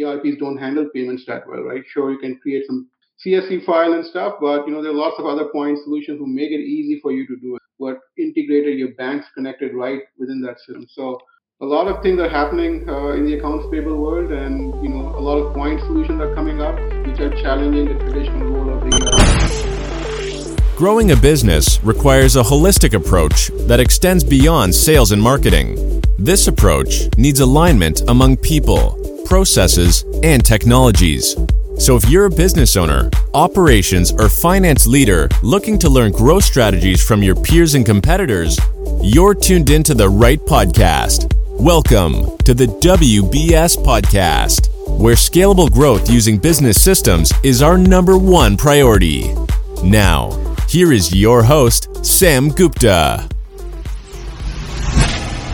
ERPs don't handle payments that well, right? Sure, you can create some CSV file and stuff, but you know there are lots of other point solutions who make it easy for you to do it. But integrated, your bank's connected right within that system. So a lot of things are happening uh, in the accounts payable world, and you know a lot of point solutions are coming up, which are challenging the traditional role of the ERP. Growing a business requires a holistic approach that extends beyond sales and marketing. This approach needs alignment among people, processes, and technologies. So, if you're a business owner, operations, or finance leader looking to learn growth strategies from your peers and competitors, you're tuned into the right podcast. Welcome to the WBS Podcast, where scalable growth using business systems is our number one priority. Now, here is your host, Sam Gupta.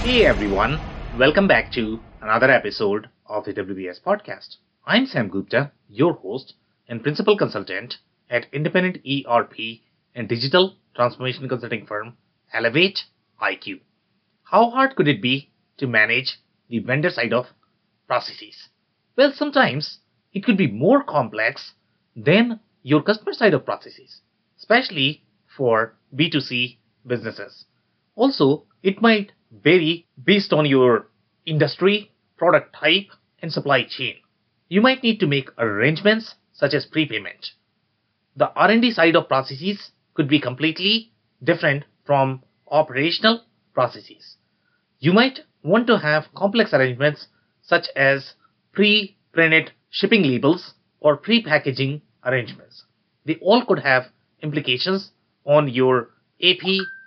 Hey everyone, welcome back to another episode of the WBS Podcast. I'm Sam Gupta, your host and principal consultant at independent ERP and digital transformation consulting firm Elevate IQ. How hard could it be to manage the vendor side of processes? Well, sometimes it could be more complex than your customer side of processes, especially for B2C businesses. Also, it might vary based on your industry, product type, and supply chain you might need to make arrangements such as prepayment. The R&D side of processes could be completely different from operational processes. You might want to have complex arrangements such as pre-printed shipping labels or pre-packaging arrangements. They all could have implications on your AP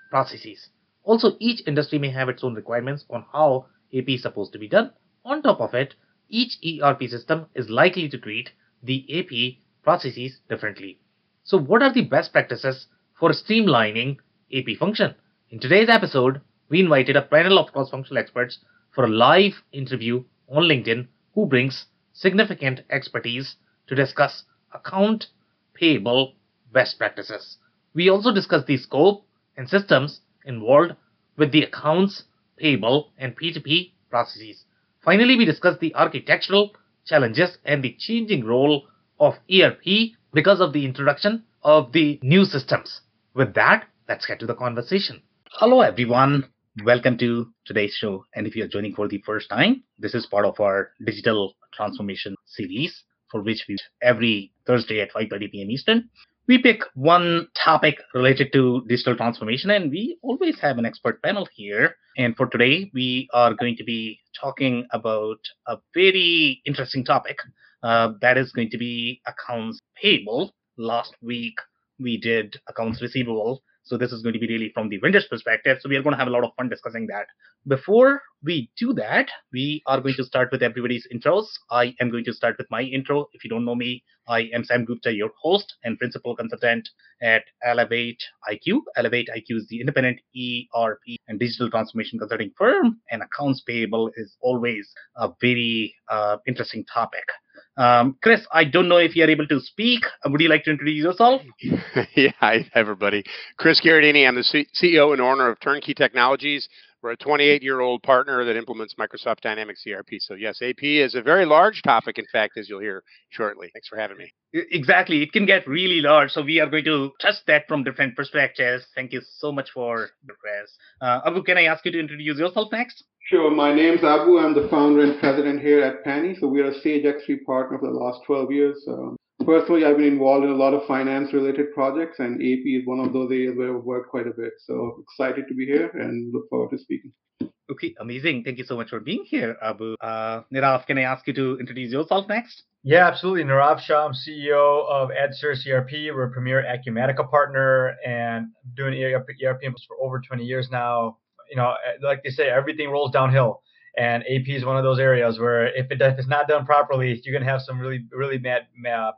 processes. Also, each industry may have its own requirements on how AP is supposed to be done. On top of it, each ERP system is likely to treat the AP processes differently. So, what are the best practices for streamlining AP function? In today's episode, we invited a panel of cross functional experts for a live interview on LinkedIn who brings significant expertise to discuss account payable best practices. We also discuss the scope and systems involved with the accounts payable and P2P processes. Finally, we discuss the architectural challenges and the changing role of ERP because of the introduction of the new systems. With that, let's get to the conversation. Hello, everyone. Welcome to today's show. And if you're joining for the first time, this is part of our digital transformation series for which we every Thursday at 5:30 p.m. Eastern we pick one topic related to digital transformation and we always have an expert panel here. And for today we are going to be talking about a very interesting topic uh, that is going to be accounts payable. Last week we did accounts receivable so this is going to be really from the vendor's perspective. So we are going to have a lot of fun discussing that. Before we do that, we are going to start with everybody's intros. I am going to start with my intro. If you don't know me, I am Sam Gupta, your host and principal consultant at Elevate IQ. Elevate IQ is the independent ERP and digital transformation consulting firm, and accounts payable is always a very uh, interesting topic. Um, Chris, I don't know if you're able to speak. Would you like to introduce yourself? yeah, hi, everybody. Chris Gherardini. I'm the C- CEO and owner of Turnkey Technologies. We're a 28 year old partner that implements Microsoft Dynamics ERP. So, yes, AP is a very large topic, in fact, as you'll hear shortly. Thanks for having me. Exactly. It can get really large. So, we are going to touch that from different perspectives. Thank you so much for the press. Uh, Abu, can I ask you to introduce yourself next? Sure. My name's Abu. I'm the founder and president here at Penny. So, we're a Sage X3 partner for the last 12 years. Um, Personally, I've been involved in a lot of finance related projects, and AP is one of those areas where I've worked quite a bit. So excited to be here and look forward to speaking. Okay, amazing. Thank you so much for being here, Abu. Uh, Nirav, can I ask you to introduce yourself next? Yeah, absolutely. Nirav Shah, I'm CEO of AdService CRP. We're a premier Acumatica partner and doing ERP, ERP for over 20 years now. You know, like they say, everything rolls downhill. And AP is one of those areas where if, it, if it's not done properly, you're going to have some really, really mad, mad,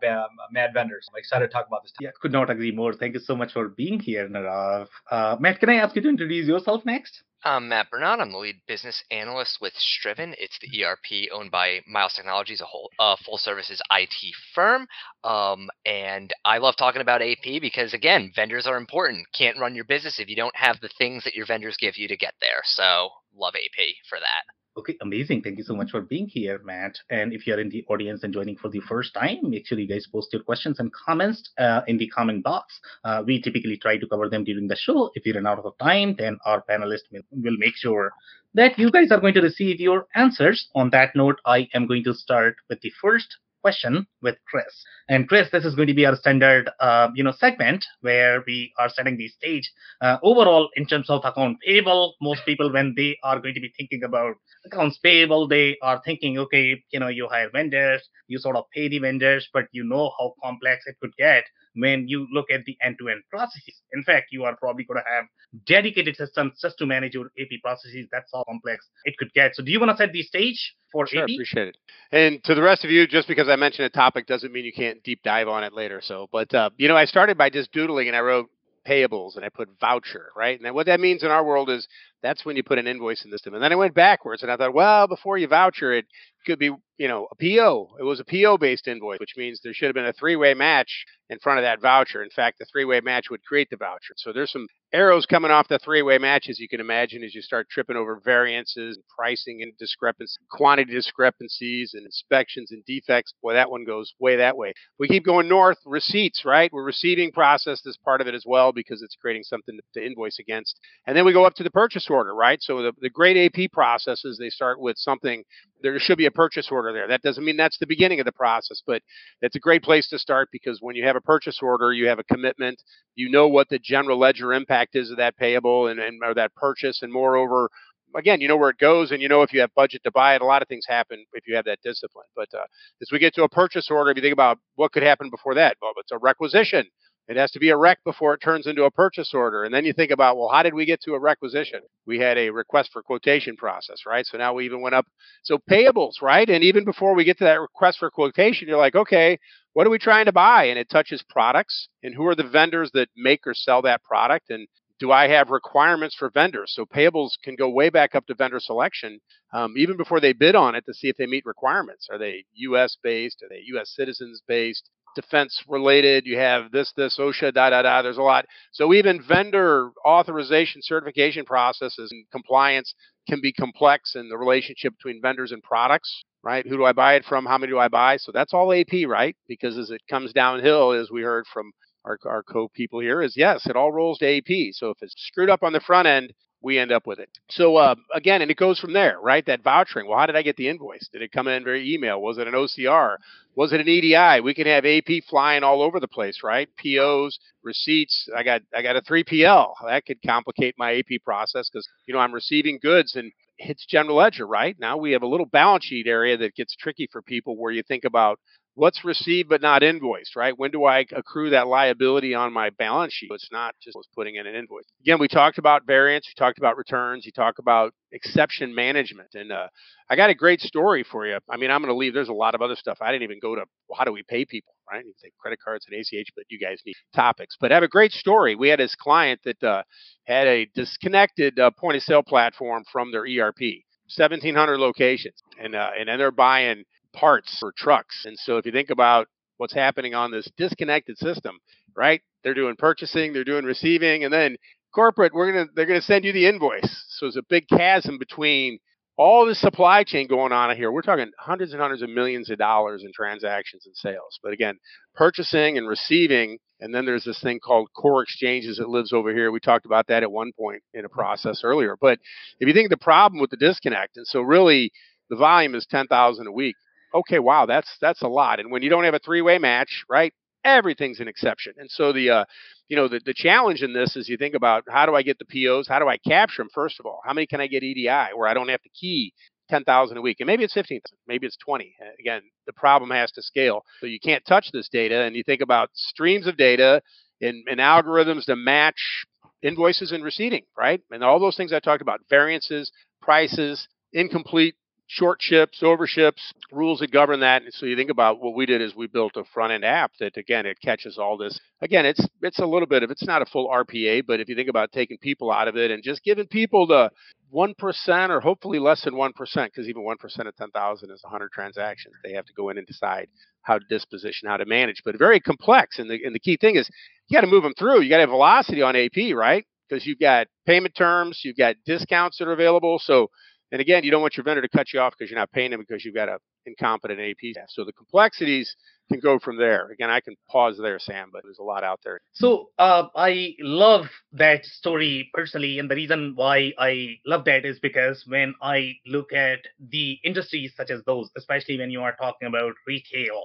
mad vendors. I'm excited to talk about this. Topic. Yeah, could not agree more. Thank you so much for being here, Nirav. Uh, Matt, can I ask you to introduce yourself next? I'm Matt Bernard. I'm the lead business analyst with Striven. It's the ERP owned by Miles Technologies, a whole uh, full services IT firm. Um, and I love talking about AP because, again, vendors are important. Can't run your business if you don't have the things that your vendors give you to get there. So, love AP for that. Okay, amazing. Thank you so much for being here, Matt. And if you're in the audience and joining for the first time, make sure you guys post your questions and comments uh, in the comment box. Uh, we typically try to cover them during the show. If you run out of time, then our panelists will make sure that you guys are going to receive your answers. On that note, I am going to start with the first question with Chris. And Chris, this is going to be our standard, uh, you know, segment where we are setting the stage. Uh, overall, in terms of account payable, most people when they are going to be thinking about accounts payable, they are thinking, okay, you know, you hire vendors, you sort of pay the vendors, but you know how complex it could get when you look at the end-to-end processes. In fact, you are probably going to have dedicated systems just to manage your AP processes. That's how complex it could get. So, do you want to set the stage for sure, AP? appreciate it. And to the rest of you, just because I mentioned a topic doesn't mean you can't deep dive on it later. So, but uh, you know, I started by just doodling and I wrote payables and I put voucher, right? And what that means in our world is that's when you put an invoice in the system. And then I went backwards and I thought, well, before you voucher it, could be, you know, a PO. It was a PO based invoice, which means there should have been a three way match in front of that voucher. In fact, the three way match would create the voucher. So there's some arrows coming off the three way match, as you can imagine, as you start tripping over variances and pricing and discrepancies, quantity discrepancies and inspections and defects. Boy, that one goes way that way. We keep going north, receipts, right? We're receiving process as part of it as well because it's creating something to invoice against. And then we go up to the purchase order, right? So the, the great AP processes, they start with something, there should be a purchase order there. That doesn't mean that's the beginning of the process, but it's a great place to start because when you have a purchase order, you have a commitment, you know what the general ledger impact is of that payable and, and or that purchase, and moreover, again, you know where it goes, and you know if you have budget to buy it. A lot of things happen if you have that discipline. But uh, as we get to a purchase order, if you think about what could happen before that, well, it's a requisition. It has to be a rec before it turns into a purchase order. And then you think about, well, how did we get to a requisition? We had a request for quotation process, right? So now we even went up. So payables, right? And even before we get to that request for quotation, you're like, okay, what are we trying to buy? And it touches products and who are the vendors that make or sell that product? And do I have requirements for vendors? So payables can go way back up to vendor selection, um, even before they bid on it to see if they meet requirements. Are they U.S. based? Are they U.S. citizens based? Defense related. You have this, this, OSHA, da, da, da. There's a lot. So even vendor authorization certification processes and compliance can be complex in the relationship between vendors and products, right? Who do I buy it from? How many do I buy? So that's all AP, right? Because as it comes downhill, as we heard from our, our co people here, is yes, it all rolls to AP. So if it's screwed up on the front end, we end up with it. So uh, again, and it goes from there, right? That vouchering. Well, how did I get the invoice? Did it come in via email? Was it an OCR? Was it an EDI? We can have AP flying all over the place, right? POs, receipts. I got I got a 3PL. That could complicate my AP process because you know I'm receiving goods and hits general ledger, right? Now we have a little balance sheet area that gets tricky for people where you think about what's received but not invoiced, right? When do I accrue that liability on my balance sheet? It's not just putting in an invoice. Again, we talked about variance, we talked about returns, you talk about exception management. And uh, I got a great story for you. I mean, I'm going to leave. There's a lot of other stuff. I didn't even go to well, how do we pay people, right? You say credit cards and ACH, but you guys need topics. But I have a great story. We had this client that uh, had a disconnected uh, point of sale platform from their ERP. 1700 locations and uh, and then they're buying parts for trucks. And so if you think about what's happening on this disconnected system, right? They're doing purchasing, they're doing receiving, and then corporate, we're gonna they're gonna send you the invoice. So there's a big chasm between all the supply chain going on here. We're talking hundreds and hundreds of millions of dollars in transactions and sales. But again, purchasing and receiving, and then there's this thing called core exchanges that lives over here. We talked about that at one point in a process earlier. But if you think the problem with the disconnect, and so really the volume is 10,000 a week okay, wow, that's that's a lot. And when you don't have a three-way match, right? Everything's an exception. And so the uh, you know the, the challenge in this is you think about how do I get the POs? How do I capture them? First of all, how many can I get EDI where I don't have to key 10,000 a week? And maybe it's 15,000, maybe it's 20. Again, the problem has to scale. So you can't touch this data. And you think about streams of data and, and algorithms to match invoices and receiving, right? And all those things I talked about variances, prices, incomplete short ships, over ships, rules that govern that. And so you think about what we did is we built a front end app that again it catches all this. Again, it's it's a little bit of it's not a full RPA, but if you think about taking people out of it and just giving people the one percent or hopefully less than one percent, because even one percent of ten thousand is hundred transactions. They have to go in and decide how to disposition, how to manage, but very complex. And the and the key thing is you got to move them through. You got to have velocity on AP, right? Because you've got payment terms, you've got discounts that are available. So And again, you don't want your vendor to cut you off because you're not paying them because you've got an incompetent AP staff. So the complexities can go from there. Again, I can pause there, Sam, but there's a lot out there. So uh, I love that story personally, and the reason why I love that is because when I look at the industries such as those, especially when you are talking about retail,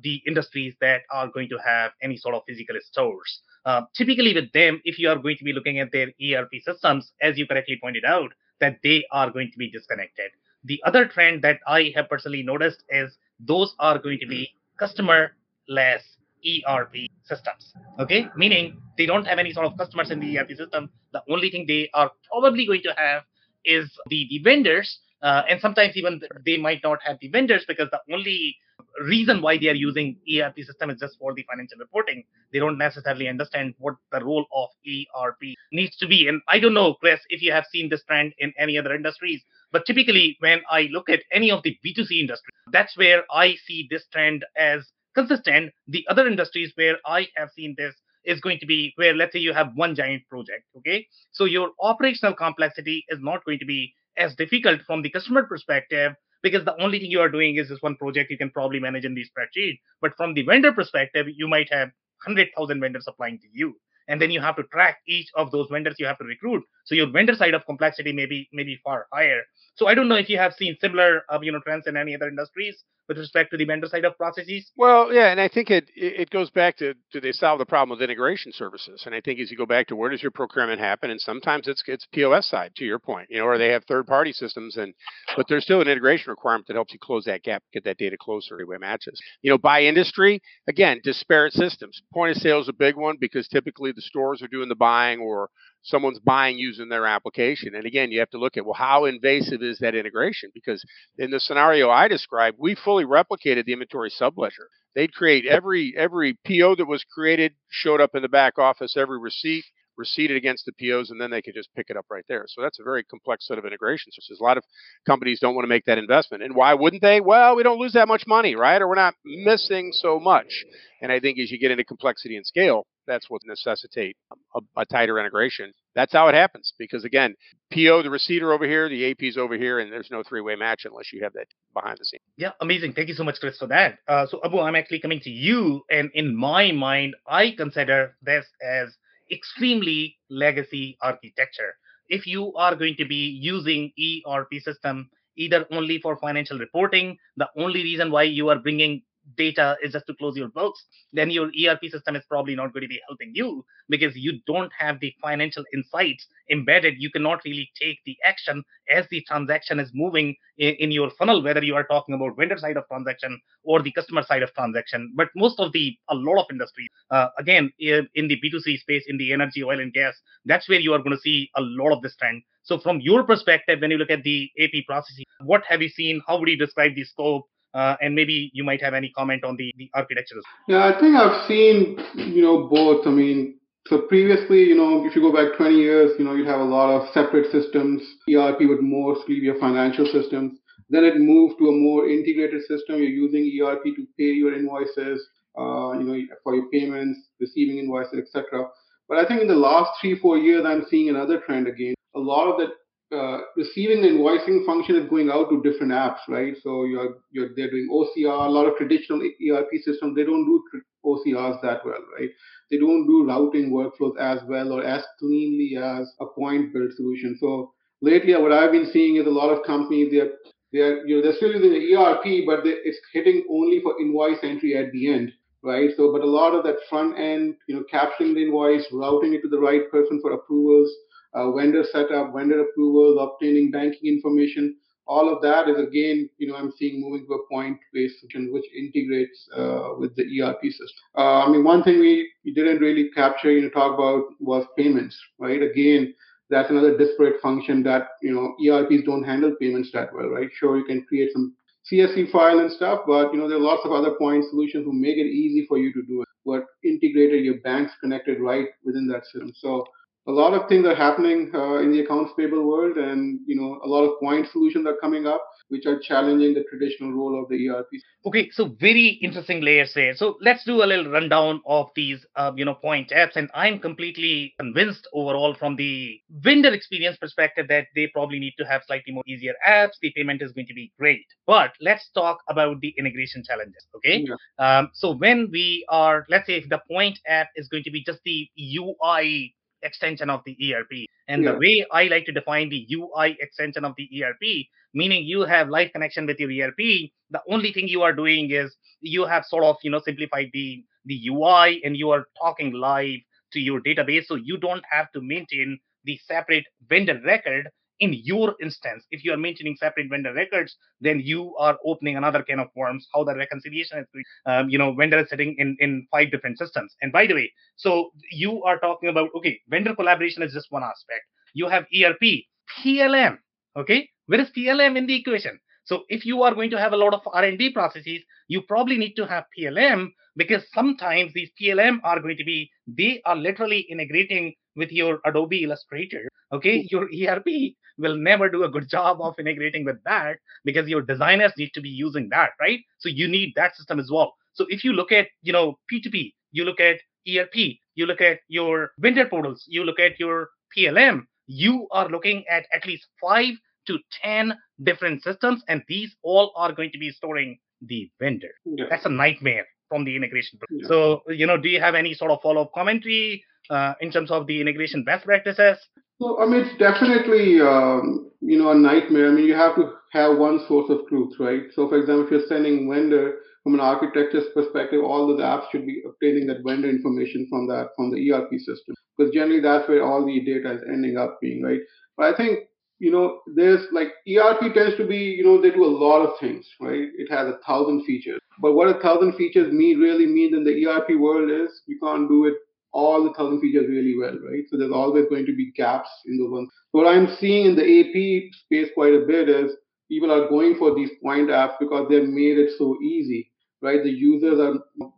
the industries that are going to have any sort of physical stores. Uh, typically, with them, if you are going to be looking at their ERP systems, as you correctly pointed out, that they are going to be disconnected. The other trend that I have personally noticed is those are going to be customer less ERP systems. Okay, meaning they don't have any sort of customers in the ERP system. The only thing they are probably going to have is the, the vendors, uh, and sometimes even they might not have the vendors because the only reason why they are using ERP system is just for the financial reporting. They don't necessarily understand what the role of ERP needs to be. And I don't know, Chris, if you have seen this trend in any other industries, but typically when I look at any of the B2C industry, that's where I see this trend as consistent. The other industries where I have seen this is going to be where let's say you have one giant project okay so your operational complexity is not going to be as difficult from the customer perspective because the only thing you are doing is this one project you can probably manage in the spreadsheet. But from the vendor perspective, you might have 100,000 vendors applying to you. And then you have to track each of those vendors you have to recruit. So your vendor side of complexity may be, may be far higher. So I don't know if you have seen similar uh, you know trends in any other industries, with respect to the vendor side of processes? Well, yeah, and I think it it goes back to do they solve the problem with integration services? And I think as you go back to where does your procurement happen, and sometimes it's it's POS side to your point, you know, or they have third party systems, and but there's still an integration requirement that helps you close that gap, get that data closer to where it matches. You know, by industry, again, disparate systems. Point of sale is a big one because typically the stores are doing the buying or someone's buying using their application. And again, you have to look at well, how invasive is that integration? Because in the scenario I described, we fully replicated the inventory subledger. They'd create every every PO that was created showed up in the back office, every receipt receipted against the POs, and then they could just pick it up right there. So that's a very complex set of integrations. A lot of companies don't want to make that investment. And why wouldn't they? Well, we don't lose that much money, right? Or we're not missing so much. And I think as you get into complexity and scale, that's what necessitate a, a, tighter integration. That's how it happens. Because again, PO, the receiver over here, the AP's over here, and there's no three-way match unless you have that behind the scenes. Yeah, amazing. Thank you so much, Chris, for that. Uh, so Abu, I'm actually coming to you, and in my mind, I consider this as extremely legacy architecture. If you are going to be using ERP system either only for financial reporting, the only reason why you are bringing data is just to close your books, then your ERP system is probably not going to be helping you because you don't have the financial insights embedded. You cannot really take the action as the transaction is moving in, in your funnel, whether you are talking about vendor side of transaction or the customer side of transaction. But most of the, a lot of industries, uh, again, in the B2C space, in the energy, oil and gas, that's where you are going to see a lot of this trend. So from your perspective, when you look at the AP processing, what have you seen? How would you describe the scope? Uh, and maybe you might have any comment on the, the architecture. Yeah, I think I've seen, you know, both. I mean, so previously, you know, if you go back 20 years, you know, you'd have a lot of separate systems. ERP would mostly be your financial systems. Then it moved to a more integrated system. You're using ERP to pay your invoices, uh, you know, for your payments, receiving invoices, etc. But I think in the last three, four years, I'm seeing another trend again. A lot of the uh, receiving the invoicing function is going out to different apps, right? So you're, you're they're doing OCR. A lot of traditional ERP systems they don't do OCRs that well, right? They don't do routing workflows as well or as cleanly as a point built solution. So lately, what I've been seeing is a lot of companies they're they're you know they're still using the ERP, but they, it's hitting only for invoice entry at the end, right? So, but a lot of that front end, you know, capturing the invoice, routing it to the right person for approvals uh, vendor setup, vendor approvals, obtaining banking information. All of that is again, you know, I'm seeing moving to a point-based solution which integrates uh, with the ERP system. Uh, I mean, one thing we, we didn't really capture, you know, talk about was payments, right? Again, that's another disparate function that you know ERPs don't handle payments that well, right? Sure, you can create some CSV file and stuff, but you know there are lots of other point solutions who make it easy for you to do it. But integrated, your bank's connected right within that system. So a lot of things are happening uh, in the accounts payable world, and you know a lot of point solutions are coming up. Which are challenging the traditional role of the ERP. Okay, so very interesting layers there. So let's do a little rundown of these, uh, you know, point apps. And I'm completely convinced overall from the vendor experience perspective that they probably need to have slightly more easier apps. The payment is going to be great. But let's talk about the integration challenges. Okay. Yeah. Um, so when we are, let's say, if the point app is going to be just the UI extension of the ERP. And Yeah. the way I like to define the UI extension of the ERP, meaning you have live connection with your ERP, the only thing you are doing is you have sort of you know simplified the the UI and you are talking live to your database, so you don't have to maintain the separate vendor record in your instance. If you are maintaining separate vendor records, then you are opening another can of worms. How the reconciliation is um, you know, vendor is sitting in in five different systems. And by the way, so you are talking about okay, vendor collaboration is just one aspect. You have ERP, PLM. Okay, where is PLM in the equation? So if you are going to have a lot of R&D processes, you probably need to have PLM because sometimes these PLM are going to be they are literally integrating with your Adobe Illustrator. Okay, your ERP will never do a good job of integrating with that because your designers need to be using that, right? So you need that system as well. So if you look at you know P2P, you look at ERP, you look at your vendor portals, you look at your PLM, you are looking at at least five to 10 different systems, and these all are going to be storing the vendor. Yeah. That's a nightmare from the integration. Yeah. So, you know, do you have any sort of follow up commentary uh, in terms of the integration best practices? So I mean, it's definitely um, you know a nightmare. I mean, you have to have one source of truth, right? So, for example, if you're sending vendor from an architecture's perspective, all the apps should be obtaining that vendor information from that from the ERP system, because generally that's where all the data is ending up being, right? But I think you know there's like ERP tends to be you know they do a lot of things, right? It has a thousand features, but what a thousand features mean really mean in the ERP world is you can't do it all the thousand features really well, right? So there's always going to be gaps in those ones. What I'm seeing in the AP space quite a bit is people are going for these point apps because they've made it so easy, right? The users are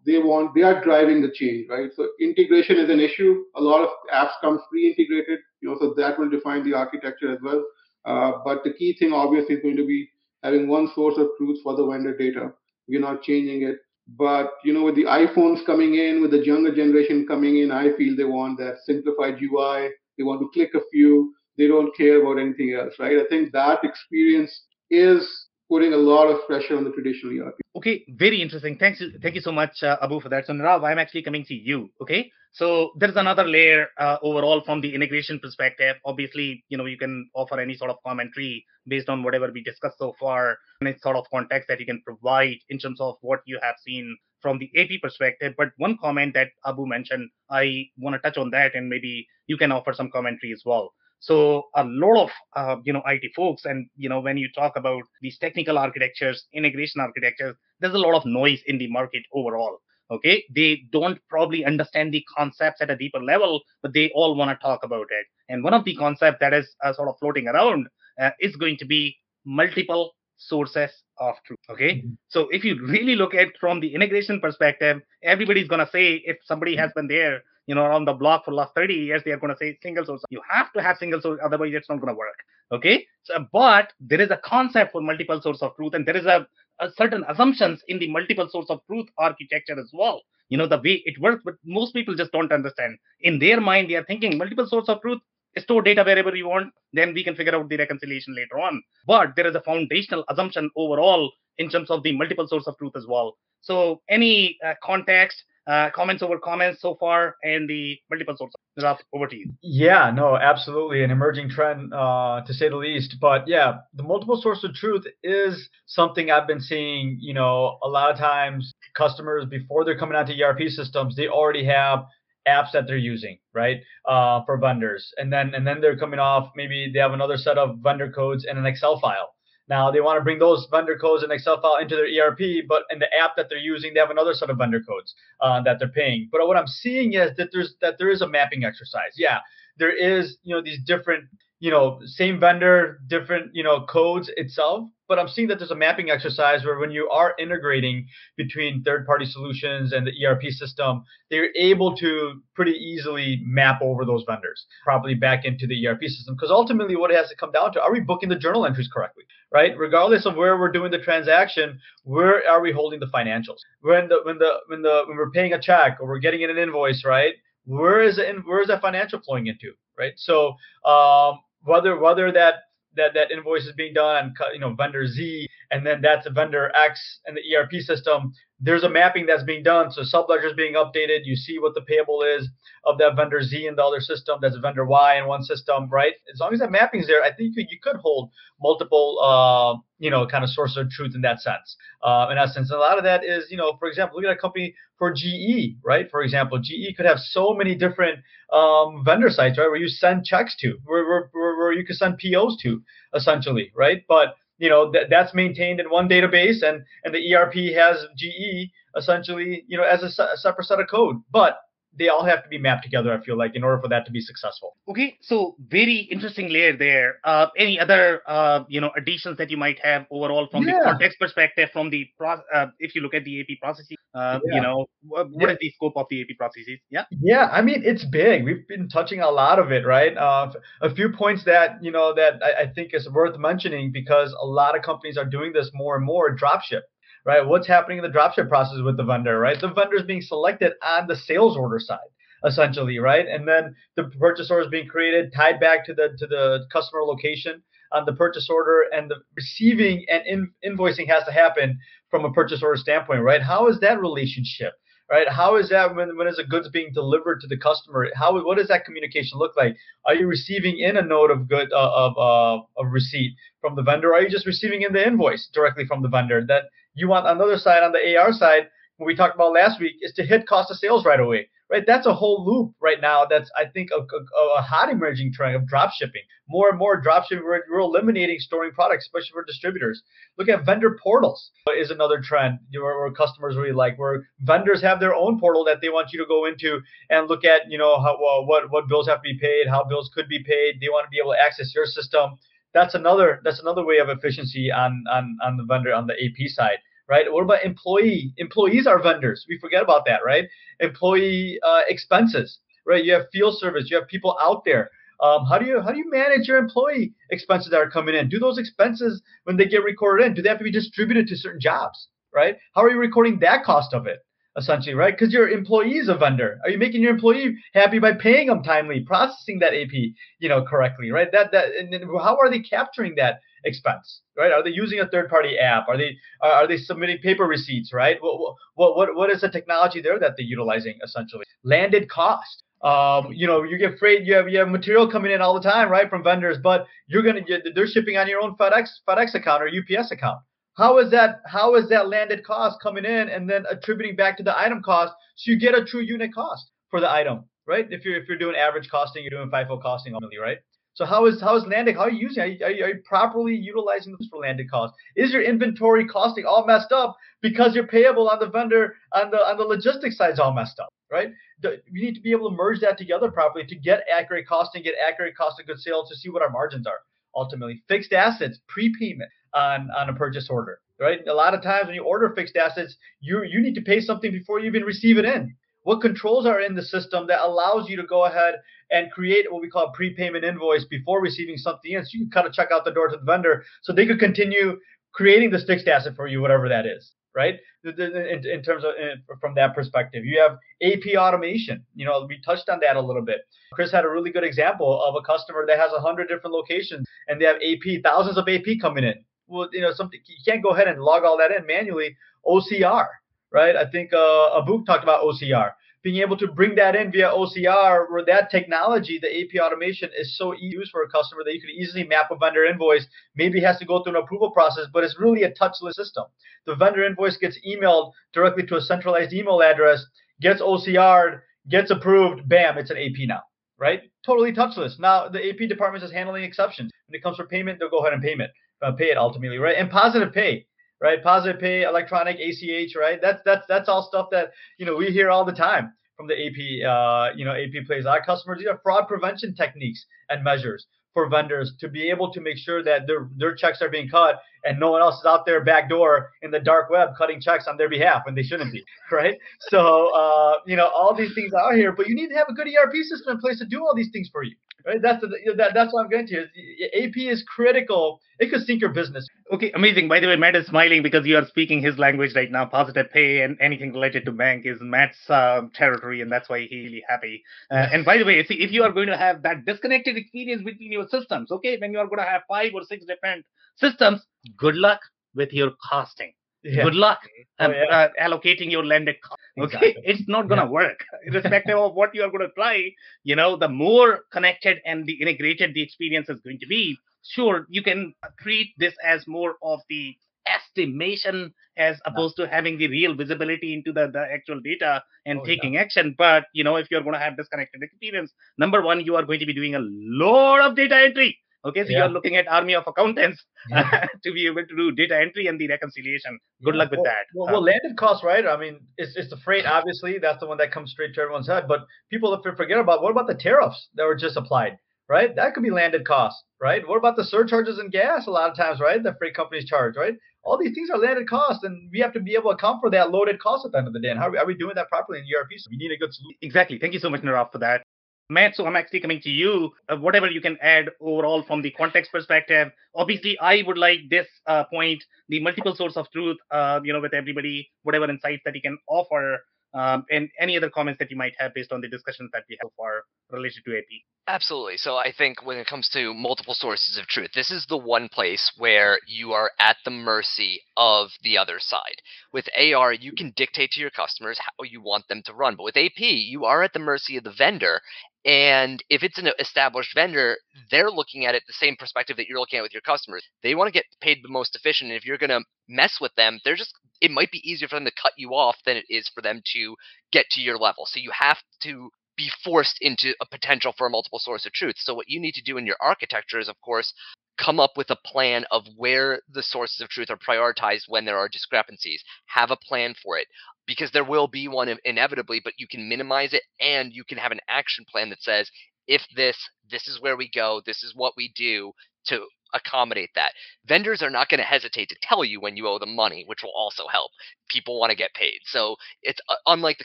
they want they are driving the change, right? So integration is an issue. A lot of apps come pre-integrated, you know, so that will define the architecture as well. Uh, but the key thing obviously is going to be having one source of truth for the vendor data. We're not changing it. But you know, with the iPhones coming in, with the younger generation coming in, I feel they want that simplified UI. They want to click a few. They don't care about anything else, right? I think that experience is putting a lot of pressure on the traditional ERP. Okay, very interesting. Thanks, thank you so much, uh, Abu, for that. So, Nirav, I'm actually coming to you. Okay, so there's another layer uh, overall from the integration perspective. Obviously, you know, you can offer any sort of commentary based on whatever we discussed so far, it's sort of context that you can provide in terms of what you have seen from the AP perspective. But one comment that Abu mentioned, I want to touch on that, and maybe you can offer some commentary as well. So a lot of uh, you know IT folks, and you know when you talk about these technical architectures, integration architectures, there's a lot of noise in the market overall. Okay, they don't probably understand the concepts at a deeper level, but they all want to talk about it. And one of the concepts that is uh, sort of floating around uh, is going to be multiple sources of truth. Okay, so if you really look at from the integration perspective, everybody's gonna say if somebody has been there you know, around the block for the last 30 years, they are going to say single source. You have to have single source, otherwise it's not going to work. Okay. So, but there is a concept for multiple source of truth, and there is a, a certain assumptions in the multiple source of truth architecture as well. You know, the way it works, but most people just don't understand. In their mind, they are thinking multiple source of truth, store data wherever you want, then we can figure out the reconciliation later on. But there is a foundational assumption overall in terms of the multiple source of truth as well. So, any uh, context, uh, comments over comments so far and the multiple sources. Ralph, over to you. Yeah, no, absolutely. An emerging trend, uh, to say the least. But yeah, the multiple source of truth is something I've been seeing, you know, a lot of times customers, before they're coming out to ERP systems, they already have apps that they're using, right? Uh, for vendors. And then, and then they're coming off, maybe they have another set of vendor codes in an Excel file. Now they want to bring those vendor codes and Excel file into their ERP, but in the app that they're using, they have another set of vendor codes uh, that they're paying. But what I'm seeing is that there's that there is a mapping exercise. Yeah, there is you know these different you know, same vendor, different, you know, codes itself. But I'm seeing that there's a mapping exercise where when you are integrating between third-party solutions and the ERP system, they're able to pretty easily map over those vendors properly back into the ERP system. Because ultimately, what it has to come down to: are we booking the journal entries correctly? Right, regardless of where we're doing the transaction, where are we holding the financials? When the when the when the when we're paying a check or we're getting an invoice, right? Where is? Where is that financial flowing into? Right. So um, whether whether that that that invoice is being done on you know vendor Z and then that's a vendor X and the ERP system there's a mapping that's being done. So subledger is being updated. You see what the payable is of that vendor Z in the other system. That's a vendor Y in one system, right? As long as that mapping is there, I think you, you could hold multiple, uh, you know, kind of source of truth in that sense. Uh, in essence, and a lot of that is, you know, for example, look at a company for GE, right? For example, GE could have so many different um, vendor sites, right, where you send checks to, where, where, where you could send POs to, essentially, right? But you know that that's maintained in one database and and the ERP has GE essentially you know as a, a separate set of code. But they all have to be mapped together i feel like in order for that to be successful okay so very interesting layer there uh, any other uh, you know additions that you might have overall from yeah. the context perspective from the pro- uh, if you look at the ap processes uh, yeah. you know what, what yeah. is the scope of the ap processes yeah yeah i mean it's big we've been touching a lot of it right uh, a few points that you know that I, I think is worth mentioning because a lot of companies are doing this more and more dropship right? What's happening in the dropship process with the vendor, right? The vendor is being selected on the sales order side, essentially, right? And then the purchase order is being created, tied back to the to the customer location on the purchase order, and the receiving and in, invoicing has to happen from a purchase order standpoint, right? How is that relationship? Right? How is that when when is a goods being delivered to the customer? How what does that communication look like? Are you receiving in a note of good uh, of uh, of receipt from the vendor? Or are you just receiving in the invoice directly from the vendor? That you want another side, on the AR side, what we talked about last week, is to hit cost of sales right away. Right, that's a whole loop right now. That's I think a, a, a hot emerging trend of drop shipping. More and more drop shipping. We're, we're, eliminating storing products, especially for distributors. Look at vendor portals is another trend where, where customers really like, where vendors have their own portal that they want you to go into and look at, you know, how well, what what bills have to be paid, how bills could be paid. They want to be able to access your system. That's another that's another way of efficiency on on on the vendor on the AP side right? What about employee? Employees are vendors. We forget about that, right? Employee uh, expenses, right? You have field service. You have people out there. Um, how do you how do you manage your employee expenses that are coming in? Do those expenses when they get recorded in? Do they have to be distributed to certain jobs, right? How are you recording that cost of it? essentially, right? Because your employee is a vendor. Are you making your employee happy by paying them timely, processing that AP, you know, correctly, right? That that and how are they capturing that expense, right? Are they using a third-party app? Are they are they submitting paper receipts, right? What what what what is the technology there that they're utilizing essentially? Landed cost. Um, you know, you get freight, you have you have material coming in all the time, right, from vendors, but you're gonna they're shipping on your own FedEx FedEx account or UPS account. How is that how is that landed cost coming in and then attributing back to the item cost so you get a true unit cost for the item, right? If you're if you're doing average costing, you're doing FIFO costing only, right? So how is how is landed? How are you using? Are you, are you, are you properly utilizing this for landed cost? Is your inventory costing all messed up because you're payable on the vendor on the on the logistics side is all messed up, right? You need to be able to merge that together properly to get accurate costing, get accurate cost of goods sold to see what our margins are. Ultimately, fixed assets, prepayment on on a purchase order, right? A lot of times when you order fixed assets, you you need to pay something before you even receive it in what controls are in the system that allows you to go ahead and create what we call a prepayment invoice before receiving something in. So you can kind of check out the door to the vendor so they could continue creating this fixed asset for you, whatever that is, right? In, in terms of in, from that perspective, you have AP automation. You know, we touched on that a little bit. Chris had a really good example of a customer that has a hundred different locations and they have AP, thousands of AP coming in. Well, you know, something you can't go ahead and log all that in manually. OCR, right? I think uh, Abuk talked about OCR being able to bring that in via OCR, where that technology, the AP automation, is so easy for a customer that you could easily map a vendor invoice. Maybe it has to go through an approval process, but it's really a touchless system. The vendor invoice gets emailed directly to a centralized email address, gets OCR'd, gets approved, bam, it's an AP now, right? Totally touchless. Now the AP department is handling exceptions. When it comes for payment, they'll go ahead and payment, uh, pay it ultimately, right? And positive pay right? Positive pay, electronic, ACH, right? That's that's that's all stuff that you know we hear all the time from the AP, uh, you know, AP plays. Our customers, these are fraud prevention techniques and measures for vendors to be able to make sure that their their checks are being cut and no one else is out there backdoor in the dark web cutting checks on their behalf when they shouldn't be, right? So uh, you know all these things out here, but you need to have a good ERP system in place to do all these things for you. Right? That's the, that, that's what I'm going to. AP is critical. It could sink your business. Okay, amazing. By the way, Matt is smiling because you are speaking his language right now. Positive pay and anything related to bank is Matt's um, territory, and that's why he's really happy. Uh, and by the way, see, if you are going to have that disconnected experience between your systems, okay, when you are going to have five or six different systems, good luck with your costing. Yeah. Good luck oh, yeah. uh, allocating your landed cost. Okay, exactly. it's not gonna yeah. work, irrespective of what you are gonna try. You know, the more connected and the integrated the experience is going to be, sure, you can treat this as more of the estimation as opposed to having the real visibility into the, the actual data and oh, taking yeah. action. But you know, if you're going to have disconnected experience, number one, you are going to be doing a lot of data entry. Okay, so yeah. you're looking at army of accountants yeah. to be able to do data entry and the reconciliation. Good yeah. luck with well, that. Well, well, landed cost, right? I mean, it's, it's the freight, obviously. That's the one that comes straight to everyone's head. But people forget about what about the tariffs that were just applied, right? That could be landed cost, right? What about the surcharges and gas? A lot of times, right? The freight companies charge, right? All these things are landed costs, and we have to be able to account for that loaded cost at the end of the day. And how are we, are we doing that properly in ERP? So we need a good solution. Exactly. Thank you so much, Nirav, for that. Matt, so I'm actually coming to you. Uh, whatever you can add overall from the context perspective. Obviously, I would like this uh, point, the multiple source of truth, uh, you know, with everybody, whatever insights that you can offer, um, and any other comments that you might have based on the discussions that we have so far related to AP. Absolutely. So I think when it comes to multiple sources of truth, this is the one place where you are at the mercy of the other side. With AR, you can dictate to your customers how you want them to run, but with AP, you are at the mercy of the vendor and if it's an established vendor, they're looking at it the same perspective that you're looking at with your customers. They want to get paid the most efficient. And if you're going to mess with them, they're just, it might be easier for them to cut you off than it is for them to get to your level. So you have to be forced into a potential for a multiple source of truth. So what you need to do in your architecture is, of course, come up with a plan of where the sources of truth are prioritized when there are discrepancies. Have a plan for it because there will be one inevitably, but you can minimize it and you can have an action plan that says, if this, this is where we go, this is what we do to accommodate that. Vendors are not going to hesitate to tell you when you owe them money, which will also help. People want to get paid. So it's uh, unlike the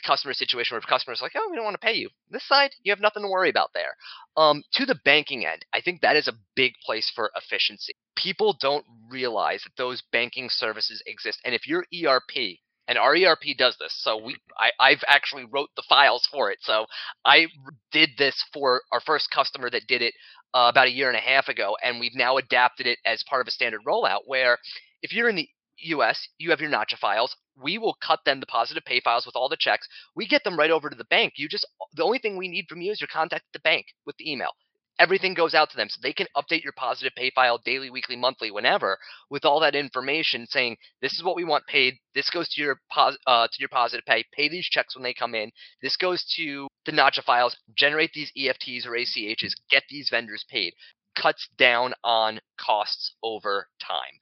customer situation where customers are like, oh, we don't want to pay you. This side, you have nothing to worry about there. Um, to the banking end, I think that is a big place for efficiency. People don't realize that those banking services exist. And if your ERP and our ERP does this. So we, I, I've actually wrote the files for it. So I did this for our first customer that did it uh, about a year and a half ago, and we've now adapted it as part of a standard rollout. Where if you're in the US, you have your Nacha files. We will cut them the positive pay files with all the checks. We get them right over to the bank. You just the only thing we need from you is your contact at the bank with the email everything goes out to them. So they can update your positive pay file daily weekly monthly whenever with all that information saying this is what we want paid. This goes to your pos- uh, to your positive pay. Pay these checks when they come in. This goes to the nacha files. Generate these efts or achs get these vendors paid. Cuts down on costs over time.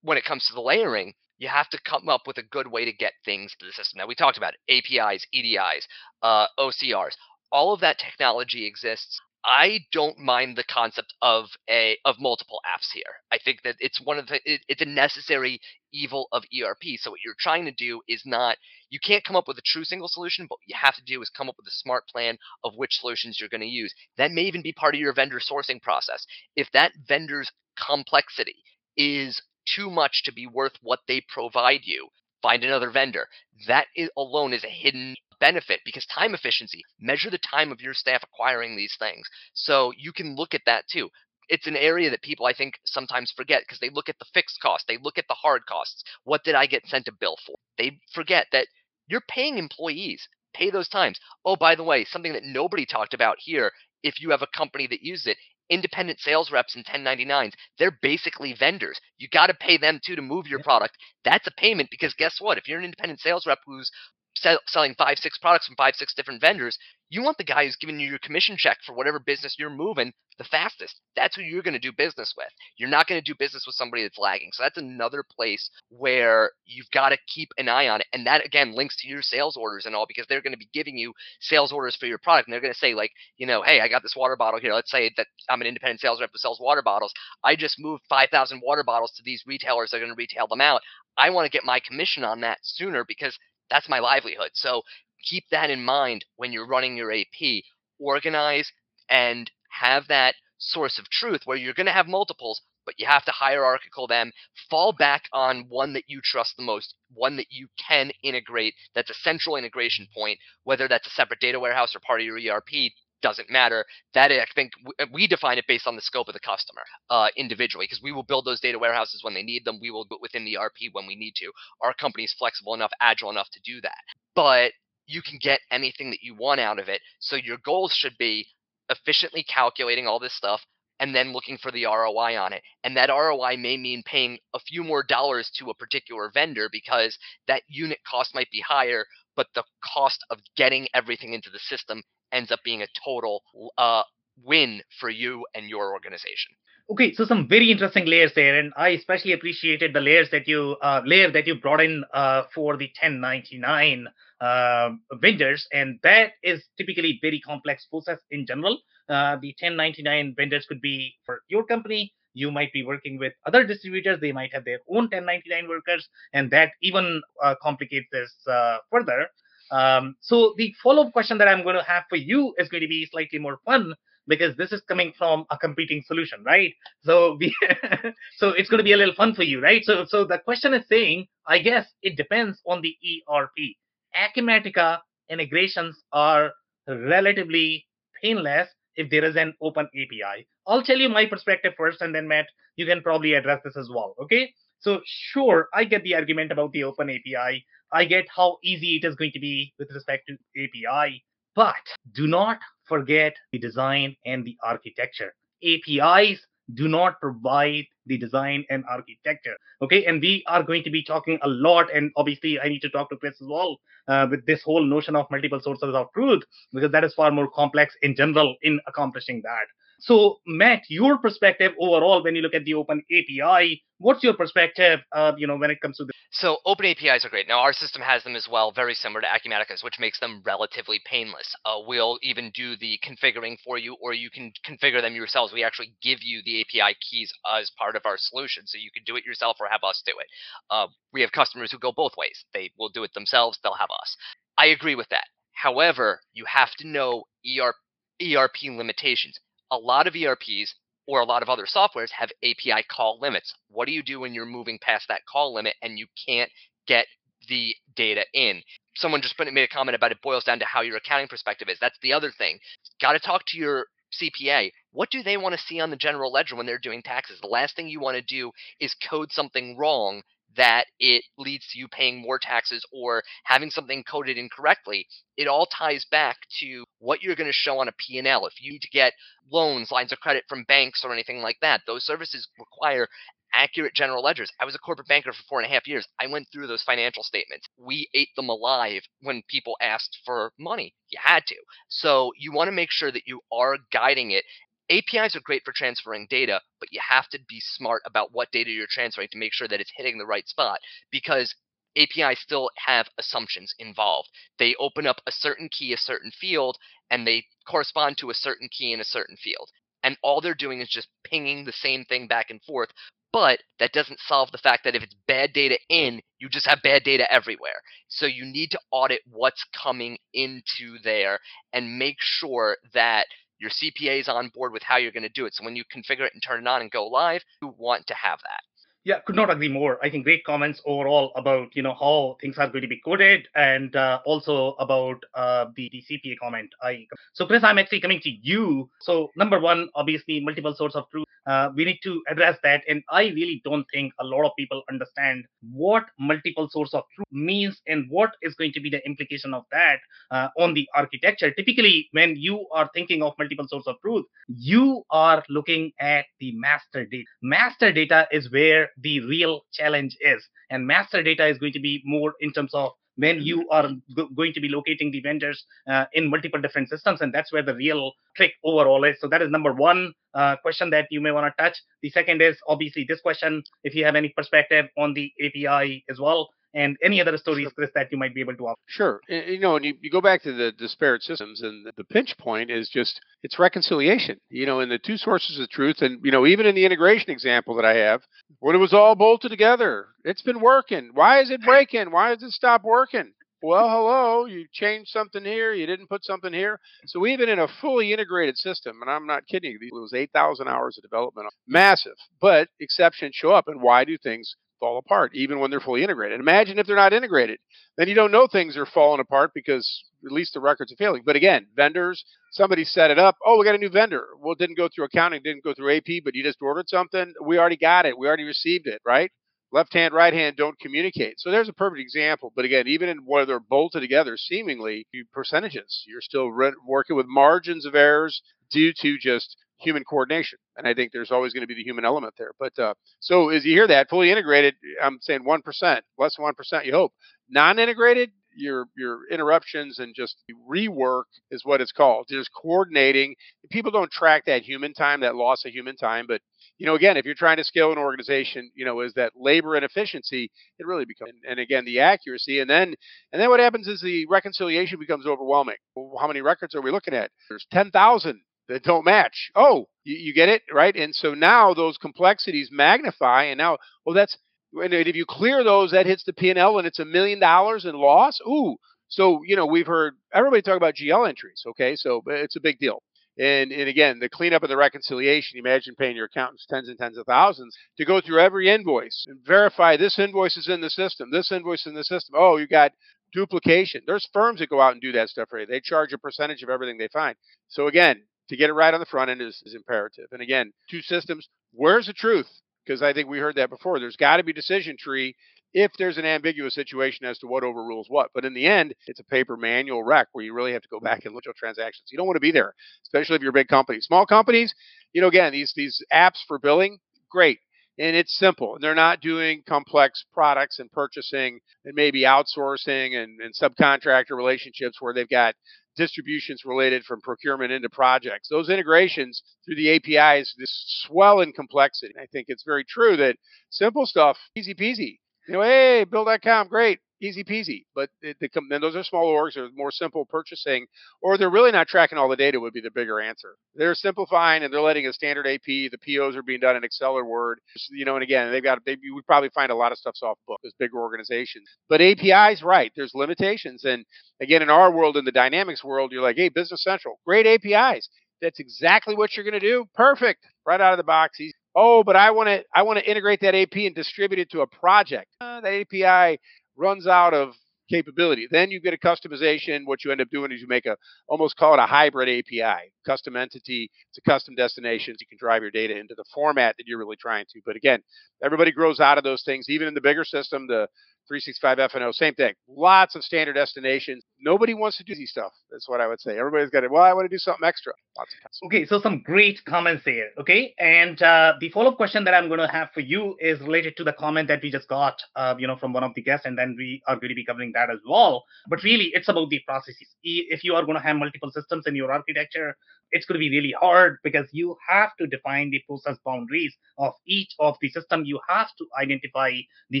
When it comes to the layering you have to come up with a good way to get things to the system. Now we talked about APIs, EDIs, uh, OCRs. All of that technology exists. I don't mind the concept of a of multiple apps here. I think that it's one of the it, it's a necessary evil of ERP. So what you're trying to do is not you can't come up with a true single solution, but what you have to do is come up with a smart plan of which solutions you're going to use. That may even be part of your vendor sourcing process. If that vendor's complexity is too much to be worth what they provide you, find another vendor. That is, alone is a hidden benefit because time efficiency, measure the time of your staff acquiring these things. So you can look at that too. It's an area that people I think sometimes forget because they look at the fixed cost, they look at the hard costs. What did I get sent a bill for? They forget that you're paying employees. Pay those times. Oh, by the way, something that nobody talked about here if you have a company that uses it independent sales reps and 1099s they're basically vendors you got to pay them too to move your product that's a payment because guess what if you're an independent sales rep who's sell, selling five, six products from five, six different vendors, you want the guy who's giving you your commission check for whatever business you're moving the fastest. That's who you're going to do business with. You're not going to do business with somebody that's lagging. So that's another place where you've got to keep an eye on it. And that again links to your sales orders and all because they're going to be giving you sales orders for your product. And they're going to say, like, you know, hey, I got this water bottle here. Let's say that I'm an independent sales rep who sells water bottles. I just moved 5,000 water bottles to these retailers. They're going to retail them out. I want to get my commission on that sooner because that's my livelihood. So keep that in mind when you're running your AP. Organize and have that source of truth where you're going to have multiples, but you have to hierarchical them. Fall back on one that you trust the most, one that you can integrate. That's a central integration point, whether that's a separate data warehouse or part of your ERP. Doesn't matter. That I think we define it based on the scope of the customer uh, individually, because we will build those data warehouses when they need them. We will do it within the ERP when we need to. Our company is flexible enough, agile enough to do that. But you can get anything that you want out of it. So your goals should be efficiently calculating all this stuff and then looking for the ROI on it. And that ROI may mean paying a few more dollars to a particular vendor because that unit cost might be higher, but the cost of getting everything into the system ends up being a total uh, win for you and your organization. Okay, so some very interesting layers there, and I especially appreciated the layers that you uh, layer that you brought in uh, for the 1099 uh, vendors, and that is typically very complex process in general. Uh, the 1099 vendors could be for your company. You might be working with other distributors; they might have their own 1099 workers, and that even uh, complicates this uh, further. Um, so the follow-up question that I'm going to have for you is going to be slightly more fun because this is coming from a competing solution, right? So we, so it's going to be a little fun for you, right? So so the question is saying, I guess it depends on the ERP. Acumatica integrations are relatively painless if there is an open API. I'll tell you my perspective first, and then Matt, you can probably address this as well. Okay. So sure, I get the argument about the open API. I get how easy it is going to be with respect to API, but do not forget the design and the architecture. APIs do not provide the design and architecture. Okay, and we are going to be talking a lot, and obviously I need to talk to Chris as well uh, with this whole notion of multiple sources of truth because that is far more complex in general in accomplishing that. So, Matt, your perspective overall when you look at the Open API, what's your perspective, uh, you know, when it comes to this? So, Open APIs are great. Now, our system has them as well, very similar to Acumatica's, which makes them relatively painless. Uh, we'll even do the configuring for you, or you can configure them yourselves. We actually give you the API keys as part of our solution, so you can do it yourself or have us do it. Uh, we have customers who go both ways. They will do it themselves. They'll have us. I agree with that. However, you have to know ERP, ERP limitations a lot of ERPs or a lot of other softwares have API call limits. What do you do when you're moving past that call limit and you can't get the data in? Someone just made a comment about it boils down to how your accounting perspective is. That's the other thing. Got to talk to your CPA. What do they want to see on the general ledger when they're doing taxes? The last thing you want to do is code something wrong that it leads to you paying more taxes or having something coded incorrectly. It all ties back to what you're going to show on a P&L. If you need to get loans, lines of credit from banks or anything like that, those services require accurate general ledgers. I was a corporate banker for four and a half years. I went through those financial statements. We ate them alive when people asked for money. You had to. So you want to make sure that you are guiding it APIs are great for transferring data, but you have to be smart about what data you're transferring to make sure that it's hitting the right spot because APIs still have assumptions involved. They open up a certain key, a certain field, and they correspond to a certain key in a certain field. And all they're doing is just pinging the same thing back and forth. But that doesn't solve the fact that if it's bad data in, you just have bad data everywhere. So you need to audit what's coming into there and make sure that your CPA is on board with how you're going to do it. So when you configure it and turn it on and go live, you want to have that. Yeah, could not agree more. I think great comments overall about you know how things are going to be coded, and uh, also about uh, the, the CPA comment. I so Chris, I'm actually coming to you. So number one, obviously, multiple source of truth. Uh, we need to address that, and I really don't think a lot of people understand what multiple source of truth means and what is going to be the implication of that uh, on the architecture. Typically, when you are thinking of multiple source of truth, you are looking at the master data. Master data is where the real challenge is. And master data is going to be more in terms of when you are go- going to be locating the vendors uh, in multiple different systems. And that's where the real trick overall is. So that is number one uh, question that you may want to touch. The second is obviously this question, if you have any perspective on the API as well and any other stories, Chris, that you might be able to offer. Sure. You know, and you, you go back to the disparate systems, and the pinch point is just it's reconciliation. You know, in the two sources of truth, and you know, even in the integration example that I have, when it was all bolted together, it's been working. Why is it breaking? Why does it stop working? Well, hello, you changed something here, you didn't put something here. So even in a fully integrated system, and I'm not kidding you, it was 8,000 hours of development, massive, but exceptions show up. And why do things fall apart, even when they're fully integrated. Imagine if they're not integrated. Then you don't know things are falling apart because at least the records are failing. But again, vendors, somebody set it up. Oh, we got a new vendor. Well, didn't go through accounting, didn't go through AP, but you just ordered something. We already got it. We already received it, right? Left hand, right hand don't communicate. So there's a perfect example. But again, even in where they're bolted together, seemingly percentages, you're still re- working with margins of errors due to just human coordination. And I think there's always going to be the human element there. But uh, so as you hear that fully integrated, I'm saying one percent, less than one percent. You hope non-integrated, your your interruptions and just rework is what it's called. Just coordinating. People don't track that human time, that loss of human time. But you know, again, if you're trying to scale an organization, you know, is that labor and efficiency, it really becomes, and, and again, the accuracy, and then and then what happens is the reconciliation becomes overwhelming. How many records are we looking at? There's ten thousand that don't match. Oh, you, you, get it, right? And so now those complexities magnify, and now, well, that's and if you clear those, that hits the P and L, and it's a million dollars in loss. Ooh, so you know we've heard everybody talk about GL entries. Okay, so it's a big deal. And, and again, the cleanup of the reconciliation, imagine paying your accountants tens and tens of thousands to go through every invoice and verify this invoice is in the system, this invoice is in the system. Oh, you got duplication. There's firms that go out and do that stuff for you. They charge a percentage of everything they find. So again, to get it right on the front end is, is imperative. And again, two systems. Where's the truth? Because I think we heard that before. There's got to be decision tree if there's an ambiguous situation as to what overrules what. But in the end, it's a paper manual wreck where you really have to go back and look at transactions. You don't want to be there, especially if you're a big company. Small companies, you know, again, these these apps for billing, great. And it's simple. They're not doing complex products and purchasing and maybe outsourcing and, and subcontractor relationships where they've got distributions related from procurement into projects. Those integrations through the APIs just swell in complexity. I think it's very true that simple stuff, easy peasy. You know, hey, Bill.com, great easy peasy. But it, come, then those are small orgs or more simple purchasing, or they're really not tracking all the data would be the bigger answer. They're simplifying and they're letting a standard AP. The POs are being done in Excel or Word. You know, and again, they've got they, would probably find a lot of stuff off book as bigger organizations. But APIs, right? There's limitations, and again, in our world, in the Dynamics world, you're like, hey, Business Central, great APIs. That's exactly what you're going to do. Perfect, right out of the box. Oh, but I want to I want to integrate that AP and distribute it to a project. Uh, that API runs out of capability. Then you get a customization. What you end up doing is you make a almost call it a hybrid API, custom entity. A custom destinations. You can drive your data into the format that you're really trying to. But again, everybody grows out of those things. Even in the bigger system, the 365 F&O, same thing. Lots of standard destinations. Nobody wants to do these stuff. That's what I would say. Everybody's got it. Well, I want to do something extra. Lots of Okay, so some great comments here. Okay, and uh, the follow-up question that I'm going to have for you is related to the comment that we just got, uh, you know, from one of the guests, and then we are going to be covering that as well. But really, it's about the processes. If you are going to have multiple systems in your architecture, it's going to be really hard because you have to define the process boundaries of each of the system. You have to identify the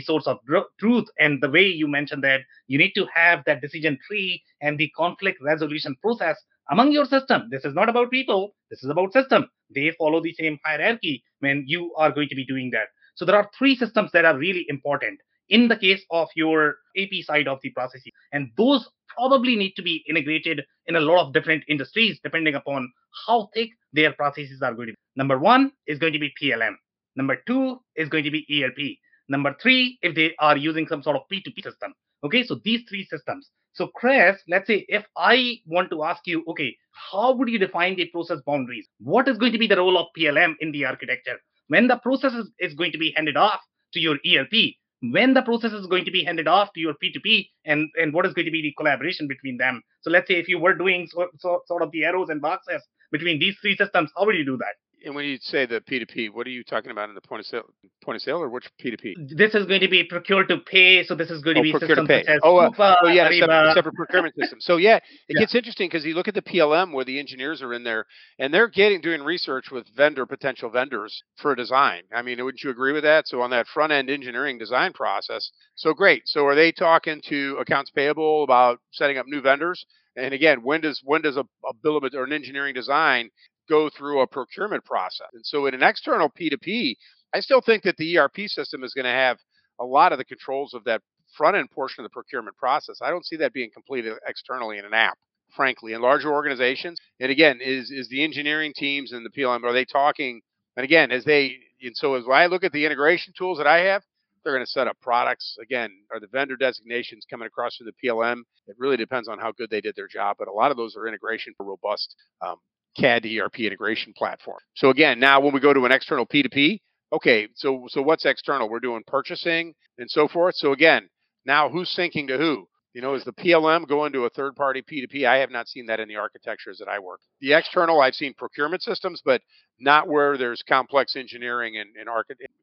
source of truth and the way you mentioned that you need to have that decision tree and the conflict resolution process among your system. This is not about people. This is about system. They follow the same hierarchy when you are going to be doing that. So there are three systems that are really important in the case of your AP side of the processes. And those probably need to be integrated in a lot of different industries depending upon how thick their processes are going to be. Number one is going to be PLM. Number two is going to be ERP. Number three, if they are using some sort of P2P system. Okay, so these three systems. So, Chris, let's say if I want to ask you, okay, how would you define the process boundaries? What is going to be the role of PLM in the architecture? When the process is, is going to be handed off to your ERP, when the process is going to be handed off to your P2P, and, and what is going to be the collaboration between them. So, let's say if you were doing so, so, sort of the arrows and boxes between these three systems, how would you do that? And when you say the P2P, what are you talking about in the point of sale, point of sale, or which P2P? This is going to be procure to pay. So this is going to Oh, be procure to pay. Oh, uh, Oh yeah, separate, separate procurement system. So yeah, it Yeah. gets interesting because you look at the PLM where the engineers are in there and they're getting doing research with vendor potential vendors for a design. I mean, wouldn't you agree with that? So on that front end engineering design process, so great. So are they talking to accounts payable about setting up new vendors? And again, when does when does a, a bill of or an engineering design go through a procurement process? And so in an external P2P, I still think that the ERP system is going to have a lot of the controls of that front end portion of the procurement process. I don't see that being completed externally in an app, frankly. In larger organizations, and again, is is the engineering teams and the PLM are they talking? And again, as they and so as I look at the integration tools that I have, they're going to set up products. Again, are the vendor designations coming across through the PLM? It really depends on how good they did their job, but a lot of those are integration for robust um, CAD to ERP integration platform. So again, now when we go to an external P2P, okay, so so what's external? We're doing purchasing and so forth. So again, now who's syncing to who? You know, is the PLM going to a third party P2P? I have not seen that in the architectures that I work. The external, I've seen procurement systems, but not where there's complex engineering and, and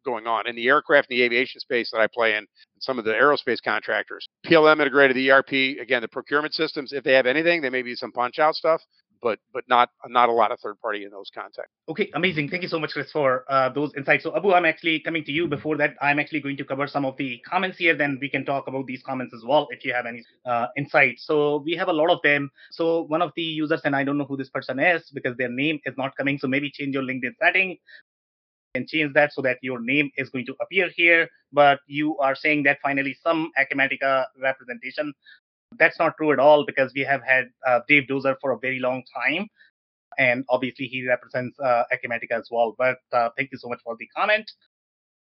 going on. In the aircraft and the aviation space that I play in, some of the aerospace contractors, PLM integrated the ERP. Again, the procurement systems, if they have anything, they may be some punch out stuff, but but not not a lot of third party in those contexts. Okay, amazing. Thank you so much, Chris, for uh, those insights. So, Abu, I'm actually coming to you. Before that, I'm actually going to cover some of the comments here. Then we can talk about these comments as well if you have any uh, insights. So, we have a lot of them. So, one of the users, and I don't know who this person is because their name is not coming. So, maybe change your LinkedIn setting and change that so that your name is going to appear here. But you are saying that finally some Acumatica representation. That's not true at all because we have had uh, Dave Dozer for a very long time and obviously he represents uh, Acumatica as well. But uh, thank you so much for the comment.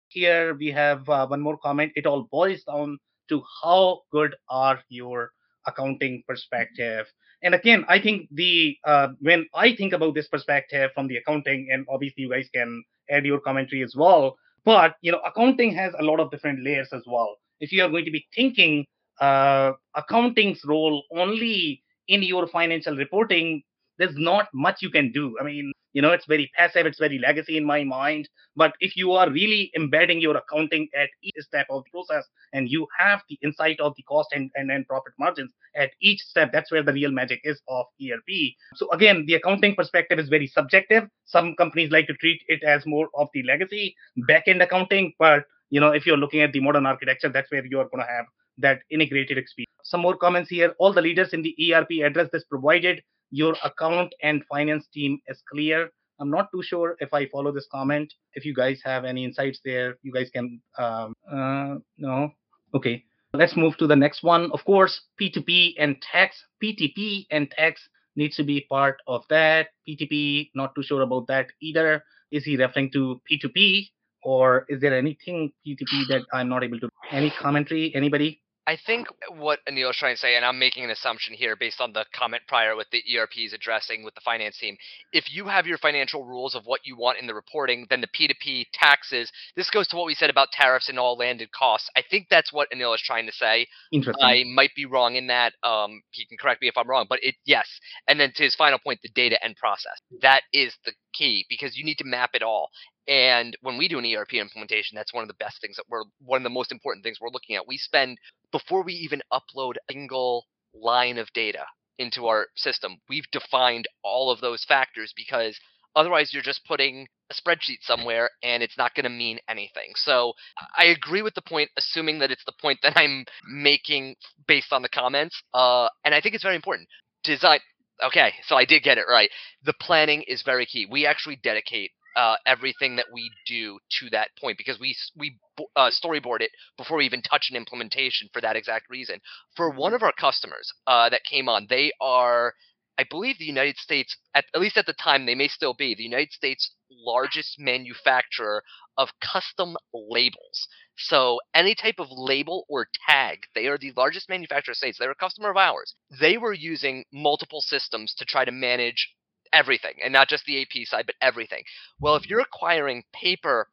Here we have uh, one more comment. It all boils down to how good are your accounting perspective. And again, I think the uh, when I think about this perspective from the accounting, and obviously you guys can add your commentary as well. But you know, accounting has a lot of different layers as well. If you are going to be thinking uh, accounting's role only in your financial reporting, there's not much you can do. I mean, you know, it's very passive, it's very legacy in my mind. But if you are really embedding your accounting at each step of the process and you have the insight of the cost and, and, and profit margins at each step, that's where the real magic is of ERP. So again, the accounting perspective is very subjective. Some companies like to treat it as more of the legacy back-end accounting, but you know, if you're looking at the modern architecture, that's where you're going to have that integrated experience. Some more comments here. All the leaders in the ERP address this provided your account and finance team is clear. I'm not too sure if I follow this comment. If you guys have any insights there, you guys can. Um, uh, no. Okay. Let's move to the next one. Of course, P2P and tax. PTP and tax needs to be part of that. P2P, not too sure about that either. Is he referring to P2P or is there anything P2P that I'm not able to? Any commentary? Anybody? I think what Anil is trying to say, and I'm making an assumption here based on the comment prior with the ERPs addressing with the finance team. If you have your financial rules of what you want in the reporting, then the P2P taxes, this goes to what we said about tariffs and all landed costs. I think that's what Anil is trying to say. Interesting. I might be wrong in that. Um, he can correct me if I'm wrong, but it yes. And then to his final point, the data and process. That is the key because you need to map it all. And when we do an ERP implementation, that's one of the best things that we're one of the most important things we're looking at. We spend before we even upload a single line of data into our system, we've defined all of those factors because otherwise you're just putting a spreadsheet somewhere and it's not going to mean anything. So I agree with the point, assuming that it's the point that I'm making based on the comments. Uh, and I think it's very important. Design. Okay, so I did get it right. The planning is very key. We actually dedicate uh, everything that we do to that point because we we uh, storyboard it before we even touch an implementation for that exact reason. For one of our customers uh, that came on, they are, I believe, the United States at, at least at the time they may still be the United States largest manufacturer of custom labels. So any type of label or tag, they are the largest manufacturer of states. They're a customer of ours. They were using multiple systems to try to manage everything and not just the AP side, but everything. Well, if you're acquiring paper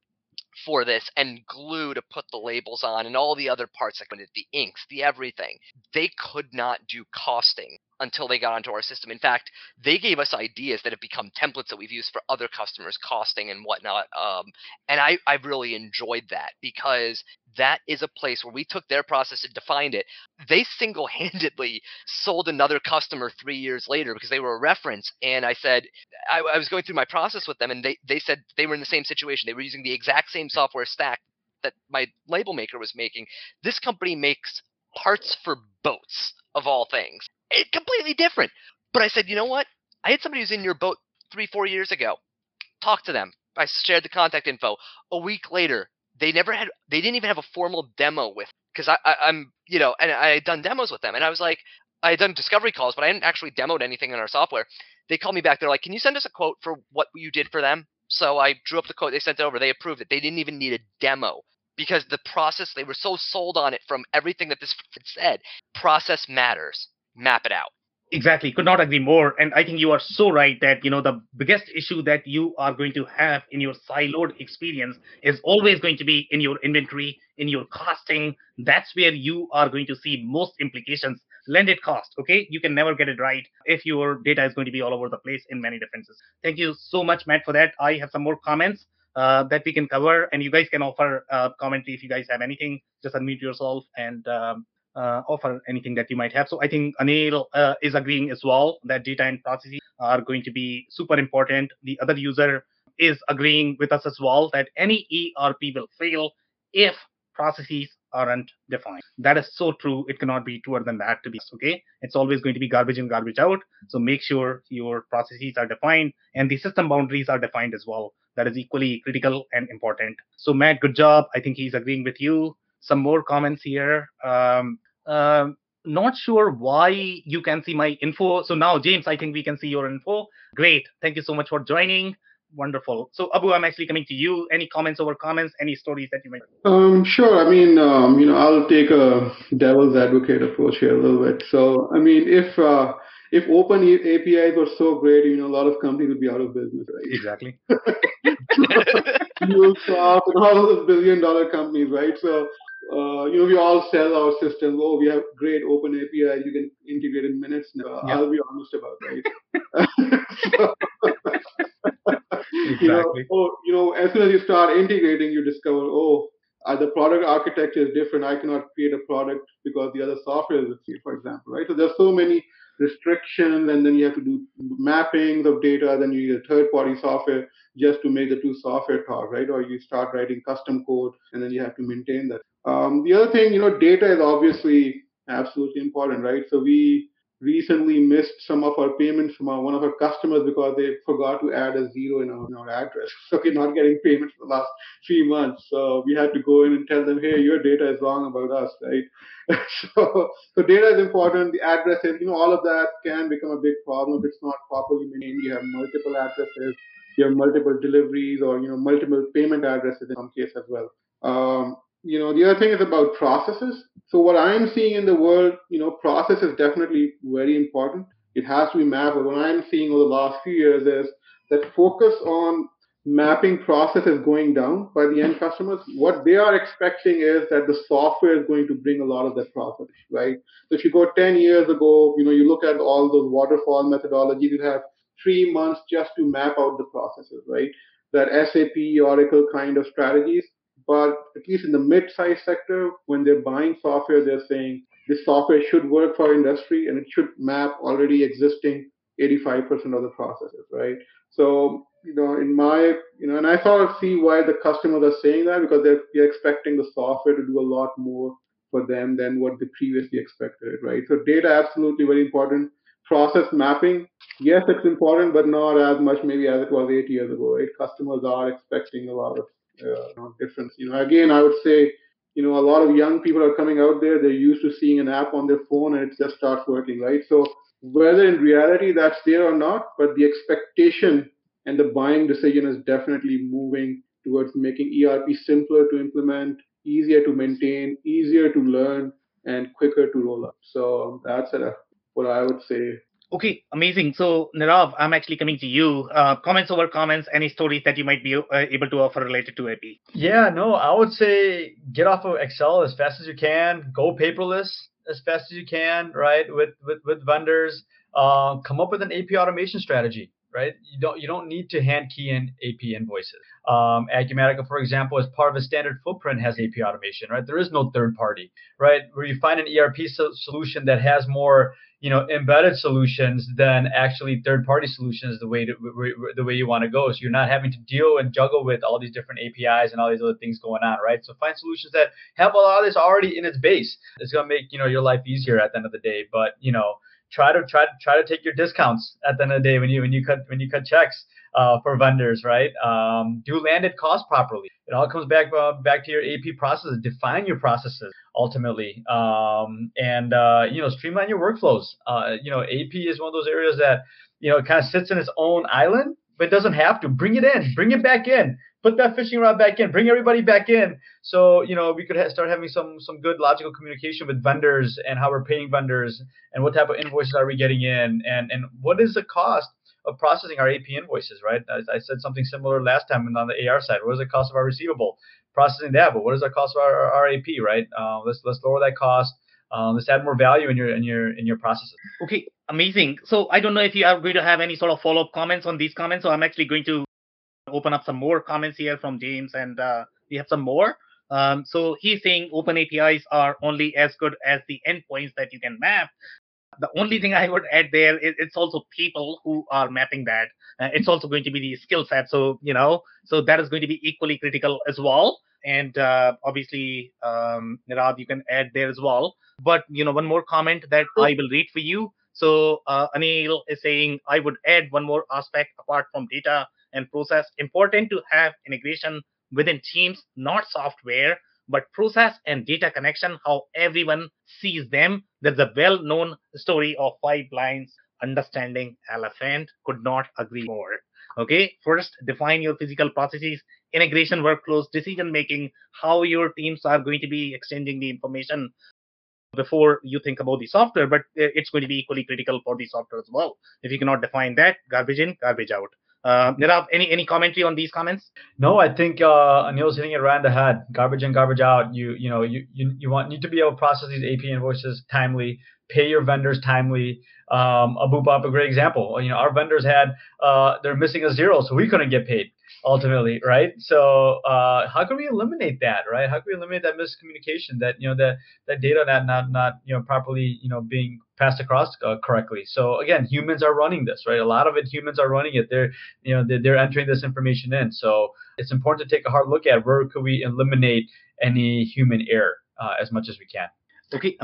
for this and glue to put the labels on and all the other parts like the inks, the everything. They could not do costing until they got onto our system. In fact, they gave us ideas that have become templates that we've used for other customers, costing and whatnot. Um, and I, I really enjoyed that because that is a place where we took their process and defined it. They single handedly sold another customer three years later because they were a reference. And I said, I, I was going through my process with them, and they, they said they were in the same situation. They were using the exact same software stack that my label maker was making. This company makes parts for boats of all things it completely different. But I said, you know what? I had somebody who's in your boat three, four years ago. Talk to them. I shared the contact info. A week later, they never had. They didn't even have a formal demo with because I, I I'm you know and I had done demos with them and I was like I had done discovery calls but I hadn't actually demoed anything in our software. They called me back. They're like, can you send us a quote for what you did for them? So I drew up the quote. They sent it over. They approved it. They didn't even need a demo because the process they were so sold on it from everything that this said. Process matters map it out. Exactly. Could not agree more. And I think you are so right that, you know, the biggest issue that you are going to have in your siloed experience is always going to be in your inventory, in your costing. That's where you are going to see most implications. Landed cost. Okay. You can never get it right if your data is going to be all over the place in many differences. Thank you so much, Matt, for that. I have some more comments. Uh, that we can cover, and you guys can offer uh, commentary if you guys have anything. Just unmute yourself and um, uh, offer anything that you might have. So I think Anil uh, is agreeing as well that data and processes are going to be super important. The other user is agreeing with us as well that any ERP will fail if processes aren't defined. That is so true. It cannot be truer than that to be okay. It's always going to be garbage in, garbage out. So make sure your processes are defined and the system boundaries are defined as well. That is equally critical and important. So Matt, good job. I think he's agreeing with you some more comments here. Um, uh, not sure why you can see my info. So now, James, I think we can see your info. Great. Thank you so much for joining. Wonderful. So, Abu, I'm actually coming to you. Any comments over comments? Any stories that you might? Um, sure. I mean, um, you know, I'll take a devil's advocate approach here a little bit. So, I mean, if uh, if open APIs were so great, you know, a lot of companies would be out of business, right? Exactly. MuleSoft and all those billion dollar companies, right? So uh, you know, we all sell our systems. Oh, we have great open API. You can integrate in minutes. Now. Yeah. I'll be honest about right. so, exactly. You know, oh, you know, as soon as you start integrating, you discover, oh, uh, the product architecture is different. I cannot create a product because the other software is, for example, right? So there's so many restrictions, and then you have to do mappings of data. Then you need a third-party software just to make the two software talk, right? Or you start writing custom code, and then you have to maintain that. Um, the other thing, you know, data is obviously absolutely important, right? So we recently missed some of our payments from our, one of our customers because they forgot to add a zero in our, in our address. So we're not getting payments for the last three months. So we had to go in and tell them, hey, your data is wrong about us, right? so, so data is important. The addresses, you know, all of that can become a big problem if it's not properly maintained. You have multiple addresses, you have multiple deliveries, or you know, multiple payment addresses in some case as well. Um, you know, the other thing is about processes. So what I'm seeing in the world, you know, process is definitely very important. It has to be mapped. But what I'm seeing over the last few years is that focus on mapping process is going down by the end customers. What they are expecting is that the software is going to bring a lot of that process, right? So if you go 10 years ago, you know, you look at all those waterfall methodologies, you have three months just to map out the processes, right? That SAP, Oracle kind of strategies. But at least in the mid-sized sector, when they're buying software, they're saying this software should work for industry and it should map already existing 85% of the processes, right? So, you know, in my, you know, and I sort of see why the customers are saying that because they're, they're expecting the software to do a lot more for them than what they previously expected, right? So data absolutely very important. Process mapping, yes, it's important, but not as much maybe as it was eight years ago, right? Customers are expecting a lot of uh, difference. You know, again, I would say, you know, a lot of young people are coming out there. They're used to seeing an app on their phone and it just starts working, right? So whether in reality that's there or not, but the expectation and the buying decision is definitely moving towards making ERP simpler to implement, easier to maintain, easier to learn, and quicker to roll up. So that's a, what I would say Okay, amazing. So, Nirav, I'm actually coming to you. Uh, comments over comments, any stories that you might be uh, able to offer related to AP? Yeah, no, I would say get off of Excel as fast as you can. Go paperless as fast as you can, right? With with with vendors, uh, come up with an AP automation strategy, right? You don't you don't need to hand key in AP invoices. Um, Acumatica, for example, as part of a standard footprint has AP automation, right? There is no third party, right? Where you find an ERP so- solution that has more you know embedded solutions than actually third party solutions the way to, the way you want to go. So you're not having to deal and juggle with all these different apis and all these other things going on right? So find solutions that have a lot of this already in its base. It's going to make you know your life easier at the end of the day. But you know try to try to try to take your discounts at the end of the day when you when you cut when you cut checks uh, for vendors, right? Um, do landed cost properly. It all comes back uh, back to your AP processes. Define your processes ultimately, um, and uh, you know streamline your workflows. Uh, you know AP is one of those areas that you know kind of sits in its own island, but doesn't have to. Bring it in, bring it back in. Put that fishing rod back in. Bring everybody back in. So you know we could ha- start having some some good logical communication with vendors and how we're paying vendors and what type of invoices are we getting in and and what is the cost of processing our AP invoices, right? I, I, said something similar last time on the AR side. What is the cost of our receivable? Processing that, but what is the cost of our, our AP, right? Uh, let's let's lower that cost. Um, let's add more value in your in your in your processes. Okay, amazing. So I don't know if you are going to have any sort of follow up comments on these comments. So I'm actually going to open up some more comments here from James, and uh, we have some more. Um, so he's saying open APIs are only as good as the endpoints that you can map. The only thing I would add there is it's also people who are mapping that. Uh, it's also going to be the skill set. So, you know, so that is going to be equally critical as well. And uh, obviously, um, Nirav, you can add there as well. But, you know, one more comment that I will read for you. So uh, Anil is saying, I would add one more aspect apart from data and process. Important to have integration within teams, not software but process and data connection, how everyone sees them. There's a well known story of five lines understanding elephant. Could not agree more. Okay, first define your physical processes, integration workflows, decision making, how your teams are going to be exchanging the information before you think about the software, but uh, it's going to be equally critical for the software as well. If you cannot define that, garbage in, garbage out. Uh, Nirav, any any commentary on these comments? No, I think uh, Anil's hitting it right in the head. Garbage in, garbage out. You you know you you, you want need to be able to process these AP invoices timely, pay your vendors timely. Um, Abu Bob, a great example. You know, our vendors had uh, they're missing a zero, so we couldn't get paid ultimately, right? So uh, how can we eliminate that, right? How can we eliminate that miscommunication, that you know that that data not not not you know properly you know being passed across uh, correctly? So again, humans are running this, right? A lot of it, humans are running it. They're you know they're, they're entering this information in. So it's important to take a hard look at where could we eliminate any human error uh, as much as we can. Okay,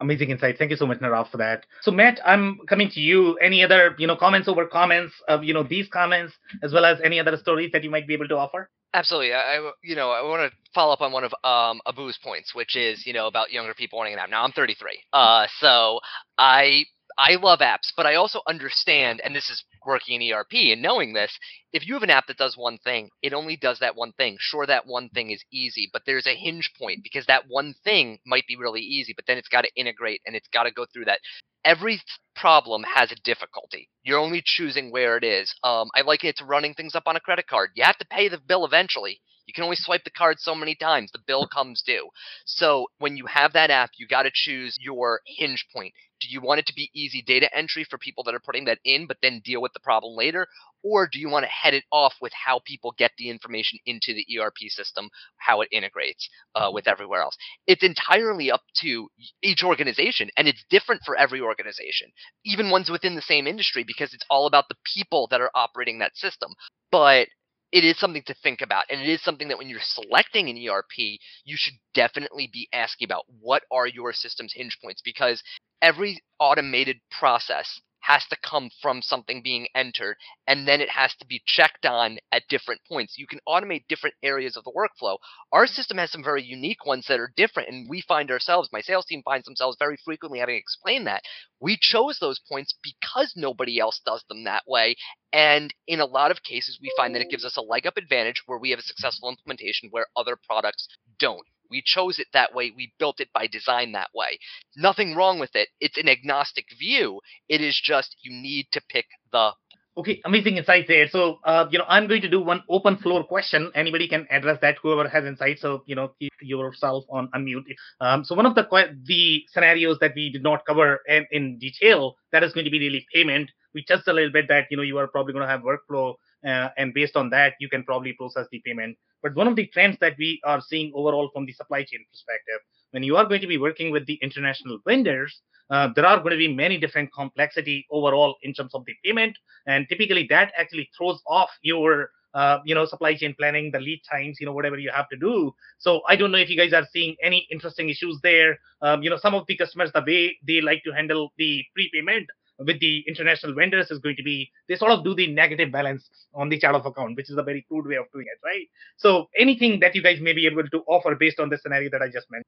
amazing insight. Thank you so much, Nirav, for that. So, Matt, I'm coming to you. Any other, you know, comments over comments of, you know, these comments, as well as any other stories that you might be able to offer? Absolutely. I, you know, I want to follow up on one of um, Abu's points, which is, you know, about younger people wanting an app. Now, I'm 33, uh, so I I love apps, but I also understand, and this is working in ERP and knowing this, if you have an app that does one thing, it only does that one thing. Sure, that one thing is easy, but there's a hinge point because that one thing might be really easy, but then it's got to integrate and it's got to go through that. Every problem has a difficulty. You're only choosing where it is. Um, I like it to running things up on a credit card. You have to pay the bill eventually. You can only swipe the card so many times. The bill comes due. So when you have that app, you got to choose your hinge point. Do you want it to be easy data entry for people that are putting that in, but then deal with the problem later? Or do you want to head it off with how people get the information into the ERP system, how it integrates uh, with everywhere else? It's entirely up to each organization, and it's different for every organization, even ones within the same industry, because it's all about the people that are operating that system. But it is something to think about and it is something that when you're selecting an erp you should definitely be asking about what are your system's hinge points because every automated process has to come from something being entered and then it has to be checked on at different points. You can automate different areas of the workflow. Our system has some very unique ones that are different, and we find ourselves, my sales team finds themselves very frequently having explained that. We chose those points because nobody else does them that way. And in a lot of cases, we find that it gives us a leg up advantage where we have a successful implementation where other products don't. We chose it that way. We built it by design that way. Nothing wrong with it. It's an agnostic view. It is just you need to pick the Okay, amazing insights there. So, uh, you know, I'm going to do one open floor question. Anybody can address that. Whoever has insights, so you know, keep yourself on unmute. Um, so, one of the the scenarios that we did not cover in, in detail that is going to be really payment. We touched a little bit that you know you are probably going to have workflow, uh, and based on that, you can probably process the payment. But one of the trends that we are seeing overall from the supply chain perspective, when you are going to be working with the international vendors, uh, there are going to be many different complexity overall in terms of the payment. And typically that actually throws off your uh, you know supply chain planning the lead times you know whatever you have to do. So i don't know if you guys are seeing any interesting issues there. Um, you know some of the customers the way they like to handle the prepayment with the international vendors is going to be they sort of do the negative balance on the chart of account which is a very crude way of doing it right so anything that you guys may be able to offer based on the scenario that i just mentioned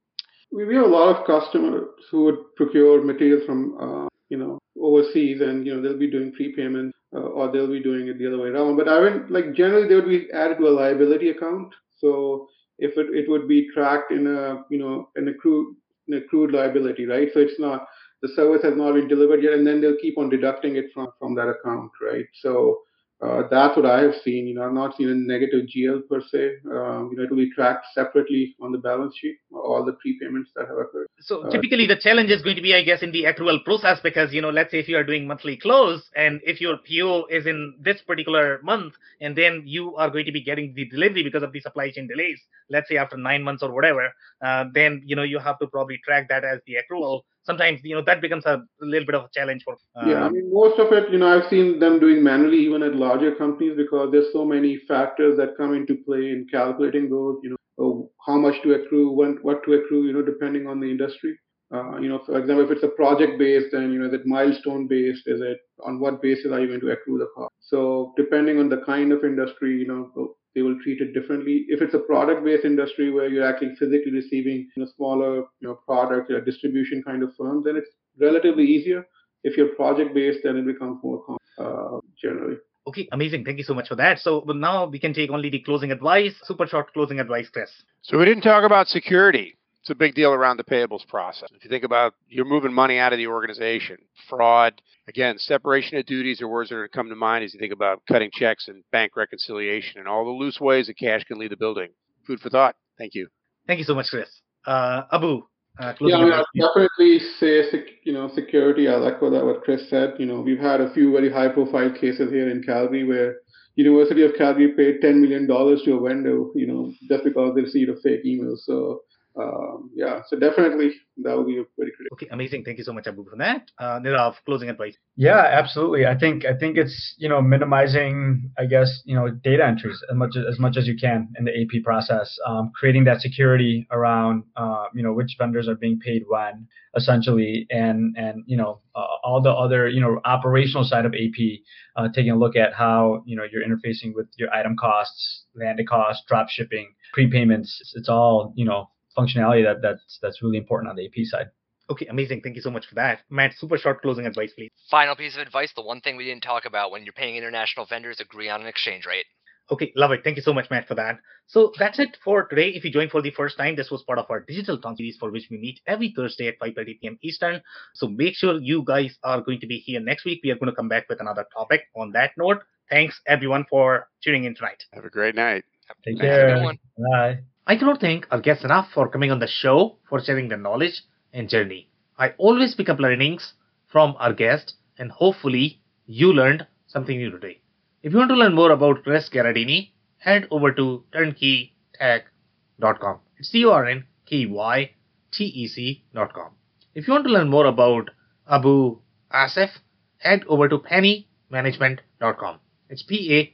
we have a lot of customers who would procure materials from uh, you know overseas, and you know they'll be doing prepayment uh, or they'll be doing it the other way around. But I mean, like generally they would be added to a liability account. So if it, it would be tracked in a you know an accrued an accrued liability, right? So it's not the service has not been delivered yet, and then they'll keep on deducting it from from that account, right? So uh, that's what I have seen. You know, I've not seen a negative GL per se. Um, you know, it will be tracked separately on the balance sheet, all the prepayments that have occurred. So uh, typically, the challenge is going to be, I guess, in the accrual process because you know, let's say if you are doing monthly close, and if your PO is in this particular month, and then you are going to be getting the delivery because of the supply chain delays, let's say after nine months or whatever, uh, then you know you have to probably track that as the accrual sometimes you know that becomes a little bit of a challenge for uh, yeah i mean most of it you know i've seen them doing manually even at larger companies because there's so many factors that come into play in calculating those you know oh, how much to accrue when what to accrue you know depending on the industry. Uh, you know for example if it's a project based then you know is it milestone based is it on what basis are you going to accrue the cost? So depending on the kind of industry you know they will treat it differently. If it's a product-based industry where you're actually physically receiving you know, smaller you know, product or distribution kind of firm, then it's relatively easier. If you're project-based, then it becomes more common uh, generally. Okay, amazing. Thank you so much for that. So now we can take only the closing advice, super short closing advice, Chris. So we didn't talk about security. It's a big deal around the payables process. If you think about you're moving money out of the organization, fraud, again, separation of duties are words that are come to mind as you think about cutting checks and bank reconciliation and all the loose ways that cash can leave the building. Food for thought. Thank you. Thank you so much, Chris. Uh, Abu. Uh, yeah, I mean, definitely say you know security. I'll echo what Chris said. You know, we've had a few very high-profile cases here in Calgary where University of Calgary paid $10 million to a vendor, you know, just because they received a fake email. So um, yeah, so definitely that would be very critical. Okay, amazing. Thank you so much, Abu, for that. Uh, Nirav, closing advice. Yeah, absolutely. I think I think it's you know minimizing, I guess you know data entries as much as, as much as you can in the AP process, um, creating that security around uh, you know which vendors are being paid when, essentially, and and you know uh, all the other you know operational side of AP, uh, taking a look at how you know you're interfacing with your item costs, landed costs, drop shipping, prepayments. It's all you know functionality that that's that's really important on the AP side. Okay, amazing. Thank you so much for that. Matt, super short closing advice, please. Final piece of advice the one thing we didn't talk about when you're paying international vendors, agree on an exchange rate. Okay, love it. Thank you so much, Matt, for that. So that's it for today. If you joined for the first time, this was part of our digital town series for which we meet every Thursday at 5:30 p.m. Eastern. So make sure you guys are going to be here next week. We are going to come back with another topic. On that note, thanks everyone for tuning in tonight. Have a great night. Take care. Bye. I cannot thank our guests enough for coming on the show, for sharing their knowledge and journey. I always pick up learnings from our guests, and hopefully, you learned something new today. If you want to learn more about Chris Gherardini, head over to turnkeytech.com. It's C O R N K E Y T E C.com. If you want to learn more about Abu Asif, head over to pennymanagement.com. It's P A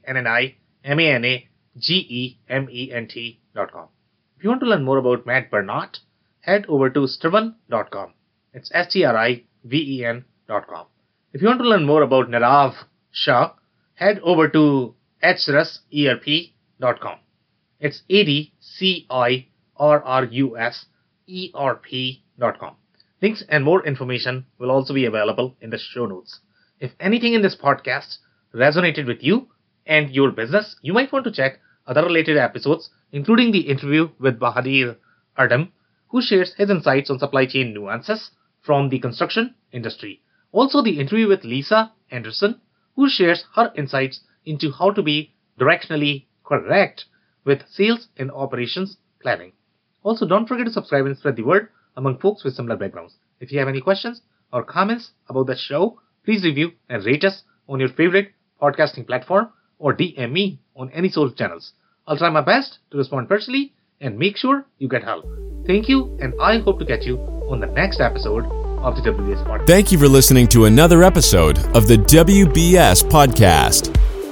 If you want to learn more about Matt Bernard, head over to striven.com. It's S-T-R-I-V-E-N.com. If you want to learn more about Nirav Shah, head over to HRUSERP.com. It's A-D-C-I-R-R-U-S-E-R-P.com. Links and more information will also be available in the show notes. If anything in this podcast resonated with you and your business, you might want to check other related episodes including the interview with Bahadir Artem, who shares his insights on supply chain nuances from the construction industry. Also, the interview with Lisa Anderson, who shares her insights into how to be directionally correct with sales and operations planning. Also, don't forget to subscribe and spread the word among folks with similar backgrounds. If you have any questions or comments about the show, please review and rate us on your favorite podcasting platform or DM me on any social channels. I'll try my best to respond personally and make sure you get help. Thank you, and I hope to catch you on the next episode of the WBS Podcast. Thank you for listening to another episode of the WBS Podcast.